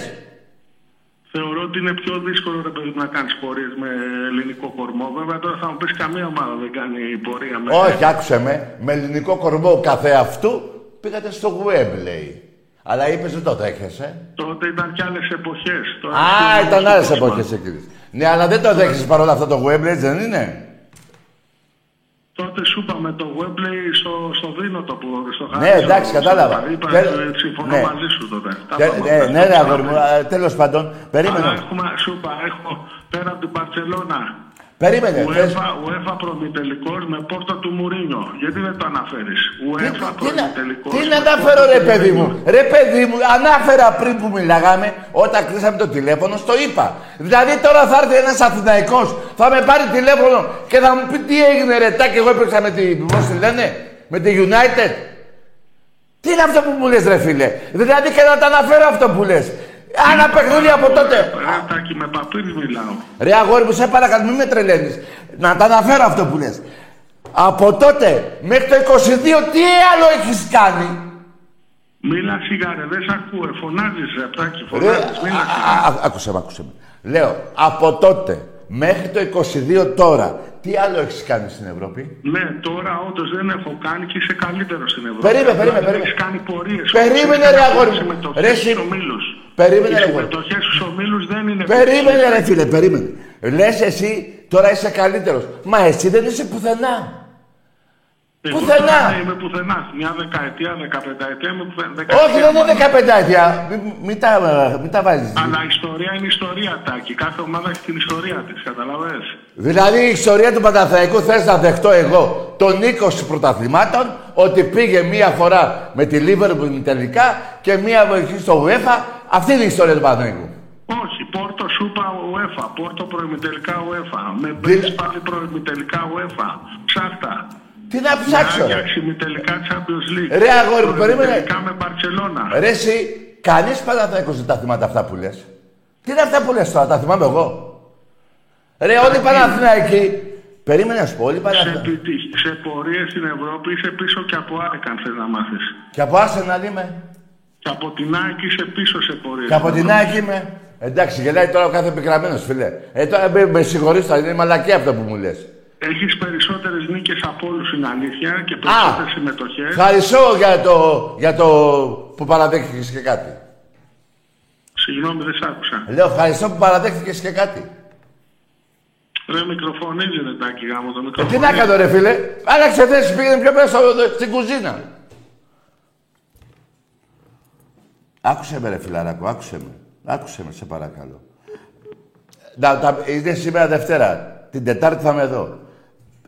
Θεωρώ ότι είναι πιο δύσκολο ρε παιδί, να κάνεις πορείες με ελληνικό κορμό. Βέβαια τώρα θα μου πεις καμία ομάδα δεν κάνει πορεία με. Όχι, άκουσε με. Με ελληνικό κορμό καθεαυτού πήγατε στο Wembley. Αλλά είπες δεν το δέχεσαι. Τότε ήταν κι άλλες εποχές. Α, ήταν άλλες εποχές εκεί. Ναι, αλλά δεν το δέχεσαι παρόλα αυτά το Wembley, έτσι δεν είναι; Τότε σου είπα με το Webley στο, στο Δίνο το που στο Ναι, Χάρη, εντάξει, στο- κατάλαβα. στο- Είπα, Και- ε, συμφωνώ ναι. μαζί σου τότε. Τα Και- είπαμε ναι, αυτά. ναι, ρε αγόρι μου, τέλος πάντων. Αλλά Περίμενε. έχουμε, σου είπα, έχω πέρα από την Παρσελώνα. Περίμενε. θες- UEFA, UEFA προμητελικός με πόρτα του Μουρίνιο. Γιατί δεν το αναφέρεις; Τι, UEFA τι, να, προμητελικός τι με να πόρτα αναφέρω του ρε παιδί Μουρίνιο. μου. Ρε παιδί μου, ανάφερα πριν που μιλάγαμε, όταν κλείσαμε το τηλέφωνο, στο είπα. Δηλαδή τώρα θα έρθει ένας Αθηναϊκός, θα με πάρει τηλέφωνο και θα μου πει τι έγινε ρε τάκ, εγώ έπαιξα με τη, πώς τη λένε, με τη United. Τι είναι αυτό που μου λες ρε φίλε; Δηλαδή και να τα αναφέρω αυτό που λες. Ένα παιχνίδι από τότε. Ρε Τάκη, με παππίδι μιλάω. Ρε αγόρι μου, σε παρακαλώ, μην με τρελαίνεις. Να τα αναφέρω αυτό που λες. Από τότε μέχρι το 22 τι άλλο έχεις κάνει; Μίλα σιγά ρε, δεν σ' ακούω. Ε, Φωνάζεις ρε Τάκη, Ρε, φωνάζεις. Μίλα α, σιγά. α, α, άκουσε με, άκουσε με. Λέω, από τότε μέχρι το 22 τώρα, τι άλλο έχεις κάνει στην Ευρώπη; Ναι, τώρα όντως δεν έχω κάνει και είσαι καλύτερος στην Ευρώπη. Περίμενε, περίμενε, Δεν περίμενε. έχεις κάνει πορείες. Περίμενε, ρε, αγόρι μου. Ρε, εσύ- Περίμενε, Οι ρε, αγόρι. συμμετοχές στους ομίλους δεν είναι. Περίμενε ρε φίλε, περίμενε. Λες εσύ, τώρα είσαι καλύτερος. Μα εσύ δεν είσαι πουθενά. Εγώ Πουθενά. δεν Είμαι πουθενάς. Μια δεκαετία, δεκαπενταετία είμαι πουθενά. Όχι, δεν είναι 15 αιτία. Μην μη τα, μη τα βάζεις. Αλλά η ιστορία είναι ιστορία, Τάκη. Κάθε ομάδα έχει την ιστορία της. Καταλαβες. Δηλαδή η ιστορία του Παναθαϊκού θες να δεχτώ εγώ τον 20 πρωταθλημάτων ότι πήγε μία φορά με τη Liverpool τελικά και μία βοηθή στο UEFA. Αυτή είναι η ιστορία του Παναθαϊκού. Όχι, Πόρτο Σούπα UEFA, Πόρτο προημιτελικά UEFA. Με Δηλα- μπρι πάλι προημιτελικά UEFA. Ψάχτα. Τι να ψάξω, ρε. Άγιαξ ημιτελικά Champions League. Ρε, αγόρι μου, περίμενε. Προημιτελικά με Μπαρσελόνα. Ρε εσύ, κανείς Παναθαϊκός δεν τα θυμάται αυτά που λες. Τι είναι αυτά που λες τώρα, τα θυμάμαι εγώ. Ρε, όλοι οι Παναθηναϊκοί. Περίμενε να σου πω, όλοι οι Σε, Παναθηναϊκοί. επιτυχ- σε πορείες στην Ευρώπη είσαι πίσω και από Άρεκα, αν θες να μάθεις. Και από Arsenal είμαι. Και από την ΑΕΚ είσαι πίσω σε πορείες. Και από την ΑΕΚ είμαι. Εντάξει, γελάει τώρα ο κάθε επικραμμένος, φίλε. Ε, τώρα με, με συγχωρείς, τώρα είναι μαλακία αυτό που μου λες. Έχεις περισσότερες νίκες από όλους, είναι αλήθεια, και περισσότερες συμμετοχές. Ευχαριστώ για το, για το που παραδέχτηκες και κάτι. Συγγνώμη, δεν σ' άκουσα. Λέω ευχαριστώ που παραδέχτηκες και κάτι. Ρε μικροφωνίζει, ρε Τάκη, γάμο το Ε, τι μικροφωνίζει. να κάνω ρε φίλε; Άλλαξε θέση, πήγαινε πιο πέρα στο- στην κουζίνα. Άκουσε με ρε φιλαράκο, άκουσε με. Άκουσε με, σε παρακαλώ. Να, τα, είναι σήμερα Δευτέρα. Την Τετάρτη θα είμαι εδώ.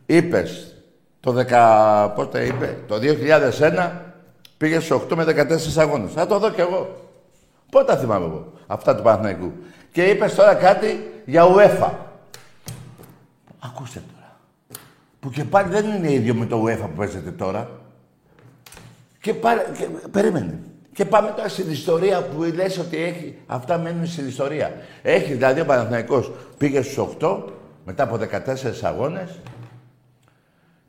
Είπες, το 10, πότε είπε, το 2001 πήγες στους 8 με 14 αγώνες. Θα το δω κι εγώ. Πότε τα θυμάμαι εγώ, αυτά του Παναθηναϊκού. Και είπες τώρα κάτι για UEFA. Ακούστε τώρα. Που και πάλι δεν είναι ίδιο με το UEFA που παίζετε τώρα. Και, πάλι, και περίμενε. Και πάμε τώρα στην ιστορία που λες ότι έχει. Αυτά μένουν στην ιστορία. Έχει δηλαδή ο Παναθηναϊκός πήγε στους 8 μετά από 14 αγώνες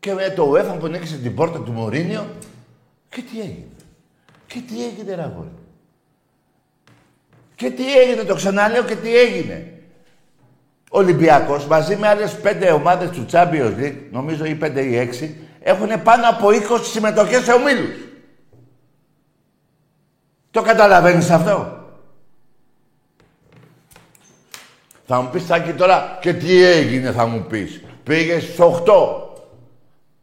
και με το UEFA που ανοίξε την πόρτα του Μωρίνιο και τι έγινε. Και τι έγινε ρε αγόρι. Και τι έγινε, το ξαναλέω και τι έγινε. Ο Ολυμπιακός μαζί με άλλες πέντε ομάδες του Champions League, νομίζω ή πέντε ή έξι, έχουν πάνω από 20 συμμετοχές σε ομίλους. Το καταλαβαίνεις αυτό; Θα μου πεις Τάκη τώρα και τι έγινε θα μου πεις. Πήγες στους 8. Εσύ. Ε, δεν γίνεται.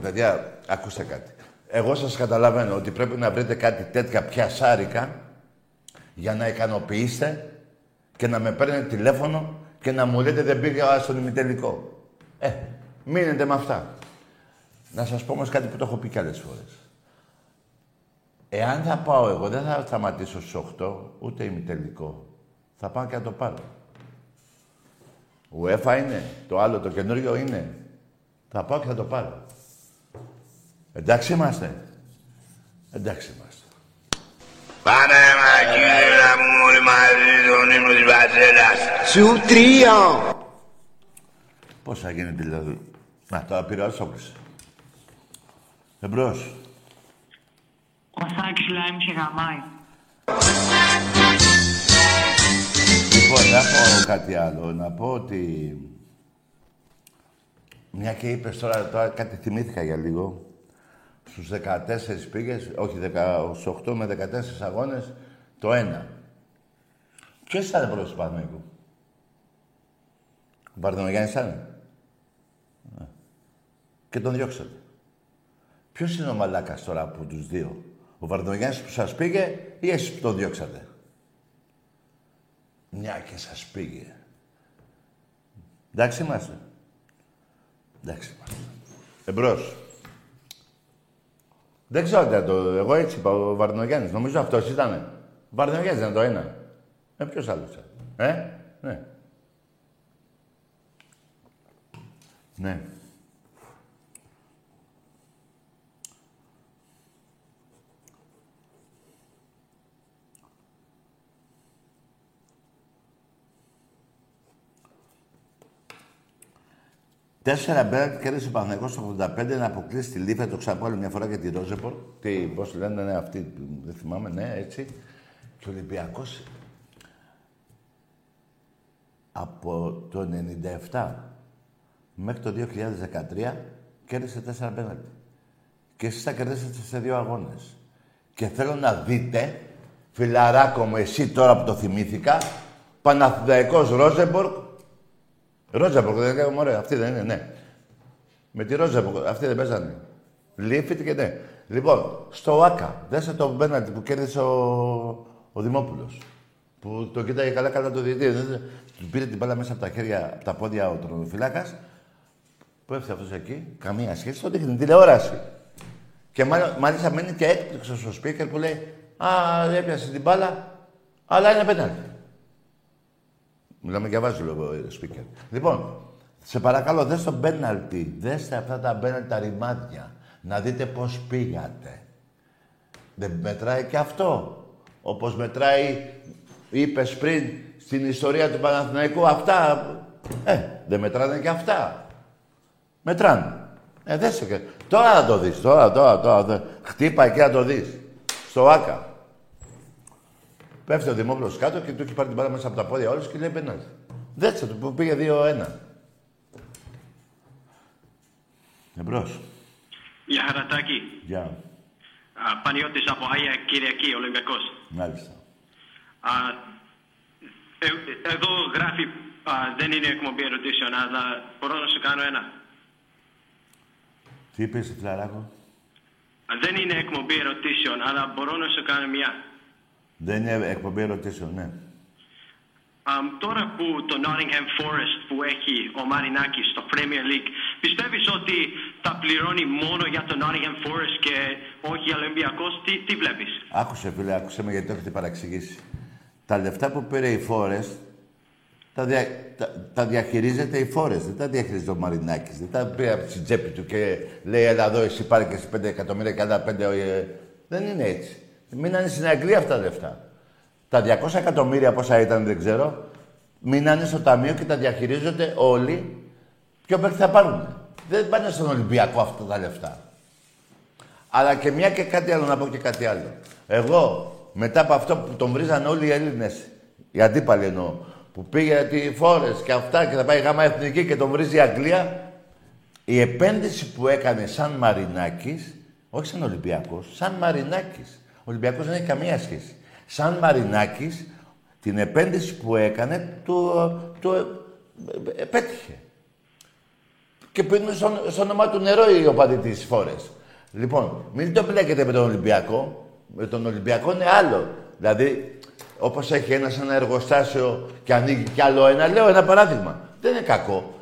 Παιδιά, ακούστε κάτι. Εγώ σας καταλαβαίνω ότι πρέπει να βρείτε κάτι τέτοια πιασάρικα για να ικανοποιήσετε και να με παίρνετε τηλέφωνο και να μου λέτε δεν πήγα στον ημιτελικό. Ε, μείνετε με αυτά. Να σας πω όμως κάτι που το έχω πει κι άλλες φορές. Εάν θα πάω εγώ, δεν θα σταματήσω στους 8, ούτε ημιτελικό. Θα πάω και να το πάρω. UEFA είναι, το άλλο το καινούριο είναι. Θα πάω και θα το πάρω. Εντάξει είμαστε. Εντάξει είμαστε. Πάμε μακριά μου όλοι μαζί τον ύμνο της Βασίλας. Σου τρία. Πώς θα γίνει δηλαδή; Να, τώρα πήρε ο Σόκρης. Εμπρός. Ο Σάκης Λάιμ σε γαμάει. Λοιπόν, να πω κάτι άλλο. Να πω ότι... Μια και είπες τώρα, τώρα κάτι θυμήθηκα για λίγο. Στους 14 πήγες, όχι 10, στους 8 με 14 αγώνες, το ένα. Ποιος ήταν πρώτος του Παναγικού. Ο Παρτενογιάννης ήταν. Α. Και τον διώξατε. Ποιος είναι ο μαλάκας τώρα από τους δύο; Ο Βαρδογιάννης που σας πήγε ή εσείς που τον διώξατε; Μια και σας πήγε. Εντάξει είμαστε. Εντάξει είμαστε. Εμπρός. Δεν ξέρω τι θα το... Εγώ έτσι είπα, ο Βαρδινογιάννης. Νομίζω αυτός ήτανε. Ο Βαρδινογιάννης ήταν το ένα. Ε, ποιος άλλος ήταν. Ε, ναι. Ναι. Τέσσερα μπέναλτι κέρδισε ο Παναθηναϊκός στο 85 να αποκλείσει τη Λίφα, το ξαναπώ άλλη μια φορά και τη Ρόζεπορ. Τι, πώς λένε, ναι, αυτή, δεν θυμάμαι, ναι, έτσι. Και ο Ολυμπιακός από το 97 μέχρι το 2013 κέρδισε τέσσερα πέναλτι. Και εσείς τα κερδίσατε σε δύο αγώνες. Και θέλω να δείτε, φιλαράκο μου, εσύ τώρα που το θυμήθηκα, Παναθηναϊκός Ρόζεμπορκ. Ρόζεμπορκ, δεν λέγαμε, ωραία, αυτή δεν είναι, ναι. Με τη Ρόζεμπορκ, αυτοί δεν παίζανε. Λίφιτ και ναι. Λοιπόν, στο ΆΚΑ, δέστε το πέναλτι που κέρδισε ο, ο Δημόπουλος. Που το κοίταγε καλά καλά το διαιτητή. Του πήρε την μπάλα μέσα από τα χέρια, από τα πόδια ο τρονοφυλάκας. Που έφτασε αυτός εκεί, καμία σχέση, το δείχνει τηλεόραση. Και μάλιστα, μάλιστα μένει και έκπληξος στο speaker που λέει Α, έπιασε την μπάλα, αλλά είναι πέναλτι. Μιλάμε και βάζει λόγο speaker. Λοιπόν, σε παρακαλώ, δες το πέναλτι. Δέστε αυτά τα πέναλτι, τα ρημάδια. Να δείτε πώς πήγατε. Δεν μετράει και αυτό. Όπως μετράει, είπες πριν, στην ιστορία του Παναθηναϊκού, αυτά, ε, δεν μετράνε και αυτά. Μετράνε. Ε, δέστε και... Τώρα θα το δεις, τώρα, τώρα, τώρα. Δε... Χτύπα εκεί να το δεις. Στο ΆΚΑ. Πέφτει ο Δημόπουλος κάτω και του έχει πάρει την μπάλα μέσα από τα πόδια όλους και λέει πέναλτι. Δέστε του που πήγε 2-1. Εμπρός. Γεια χαρατάκι. Γεια. Α, Πανιώτης από Άγια Κυριακή, Ολυμπιακός. Μάλιστα. Α, ε, εδώ γράφει α, δεν είναι εκπομπή ερωτήσεων, αλλά μπορώ να σου κάνω ένα. Τι είπες, φιλαράκο; Α, Δεν είναι εκπομπή ερωτήσεων, αλλά μπορώ να σου κάνω μια. Δεν είναι εκπομπή ερωτήσεων, ναι. Α, τώρα που το Nottingham Forest που έχει ο Μαρινάκης στο Premier League, πιστεύεις ότι τα πληρώνει μόνο για το Nottingham Forest και όχι για Ολυμπιακός, τι, τι βλέπεις; Άκουσε, φίλε, άκουσε με γιατί το έχετε παραξηγήσει. Τα λεφτά που πήρε η Φόρες, τα, δια, τα, τα διαχειρίζεται η Φόρες. Δεν τα διαχειρίζεται ο Μαρινάκης. Δεν τα πήρε από την τσέπη του και λέει, έλα εδώ, εσύ πάρε και εσύ 5 εκατομμύρια και άλλα 5... Ε, δεν είναι έτσι. Μείνανε στην Αγγλία αυτά τα λεφτά. Τα 200 εκατομμύρια πόσα ήταν, δεν ξέρω, μείνανε στο ταμείο και τα διαχειρίζονται όλοι. Ποιο παίκτη θα πάρουν; Δεν πάνε στον Ολυμπιακό αυτά τα λεφτά. Αλλά και μια και κάτι άλλο, να πω και κάτι άλλο. Εγώ, μετά από αυτό που τον βρίζαν όλοι οι Έλληνες, οι αντίπαλοι εννοώ, που πήγε τη Φόρες και αυτά και θα πάει γάμα εθνική και τον βρίζει η Αγγλία, η επένδυση που έκανε σαν Μαρινάκης, όχι σαν Ολυμπιακός, σαν Μαρινάκης. Ο Ολυμπιακός δεν έχει καμία σχέση. Σαν Μαρινάκης, την επένδυση που έκανε, του, του ε, ε, πέτυχε. Και πίνουν στο, στο όνομά του νερό οι οπαδοί της Φόρες. Λοιπόν, μην το μπλέκετε με τον Ολυμπιακό. Με τον Ολυμπιακό είναι άλλο. Δηλαδή, όπως έχει ένα σε ένα εργοστάσιο και ανοίγει κι άλλο ένα, λέω ένα παράδειγμα. Δεν είναι κακό.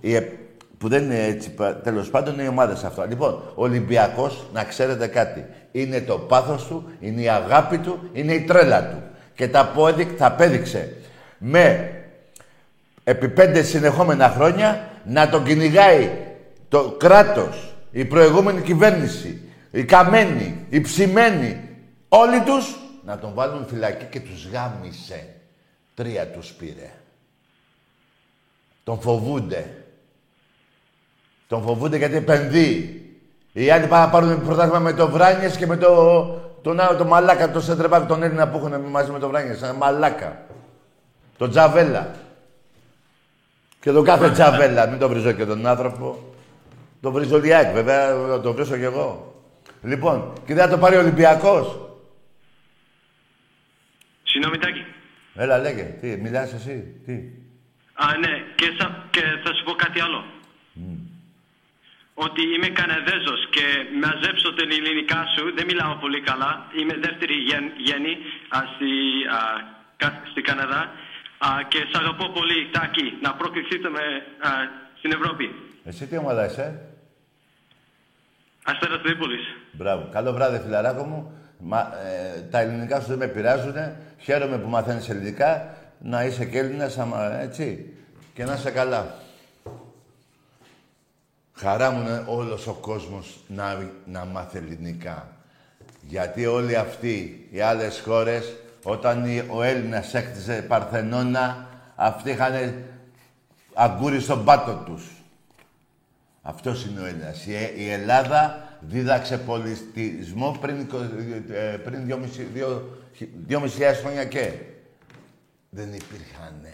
Η, ε- που δεν είναι έτσι, τέλος πάντων, είναι οι ομάδες αυτό. Λοιπόν, ο Ολυμπιακός, να ξέρετε κάτι, είναι το πάθος του, είναι η αγάπη του, είναι η τρέλα του. Και τα, απόδει, τα απέδειξε με επί πέντε συνεχόμενα χρόνια να τον κυνηγάει το κράτος, η προηγούμενη κυβέρνηση, οι καμένοι, οι ψημένοι, όλοι τους να τον βάλουν φυλακή και τους γάμισε. Τρία τους πήρε. Τον φοβούνται. Τον φοβούνται γιατί επενδύει. Οι άλλοι πάνε να πάρουν πρωτάθλημα με το Βράνιες και με το, τον άλλο, το Μαλάκα, το Σέντρεμπακ, τον Έλληνα που έχουν μαζί με το Βράνιες. Ένα Μαλάκα. Τον Τζαβέλα. Και τον κάθε Τζαβέλα, μην τον βρίζω και τον άνθρωπο. Τον βρίζω Λιάκ, βέβαια, τον βρίζω κι εγώ. Λοιπόν, και δεν θα το πάρει ο Ολυμπιακός. Συγγνώμη, Τάκη. Έλα, λέγε. Τι, μιλάς εσύ. Τι; Α, ναι, και θα, και θα σου πω κάτι άλλο. Ότι είμαι Καναδέζος και μαζέψω την ελληνικά σου, δεν μιλάω πολύ καλά. Είμαι δεύτερη γεν- γέννη α, στη, α, κα- στη Καναδά α, και σ' αγαπώ πολύ, Τάκη, να προκριθείτε με α, στην Ευρώπη. Εσύ τι ομάδα είσαι; Αστέρας Τρίπολης. Μπράβο. Καλό βράδυ, φιλαράκο μου. Μα, ε, τα ελληνικά σου δεν με πειράζουν. Χαίρομαι που μαθαίνεις ελληνικά. Να είσαι και Έλληνας, άμα, έτσι. Και να είσαι καλά. Χαρά μου είναι όλος ο κόσμος να, να μάθει ελληνικά. Γιατί όλοι αυτοί οι άλλες χώρες, όταν η- ο Έλληνας έκτιζε Παρθενώνα, αυτοί είχαν αγκούρι στον πάτο τους. Αυτός είναι ο Έλληνας. Η, Ε- η Ελλάδα δίδαξε πολιτισμό πριν, εικο- ε, πριν 2.500 χρόνια και. Δεν υπήρχαν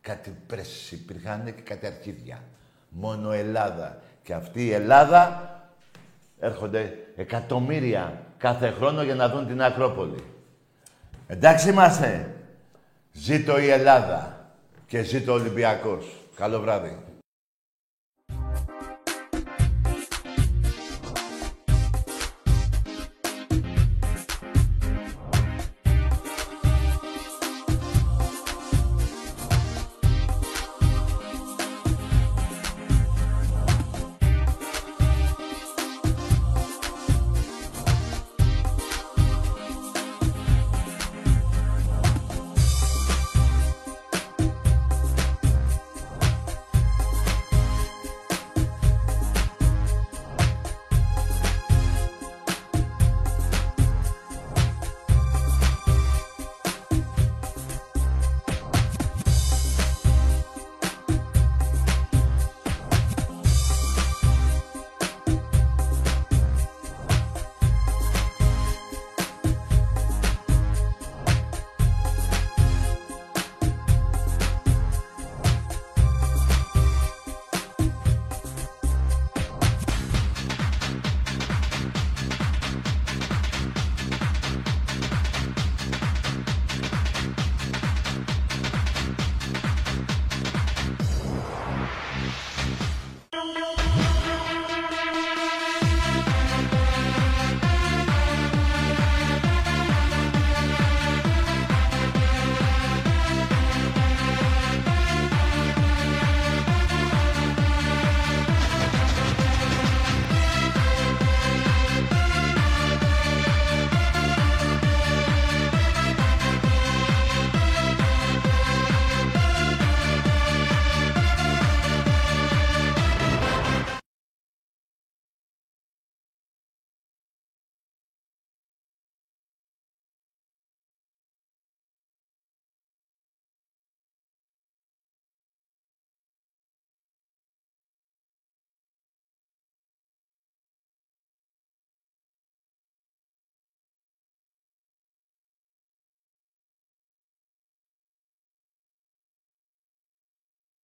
κάτι πρέσες, υπήρχαν και κάτι αρχίδια. Μόνο Ελλάδα. Και αυτή η Ελλάδα έρχονται εκατομμύρια κάθε χρόνο για να δουν την Ακρόπολη. Εντάξει είμαστε. Ζήτω η Ελλάδα και ζήτω ο Ολυμπιακός. Καλό βράδυ.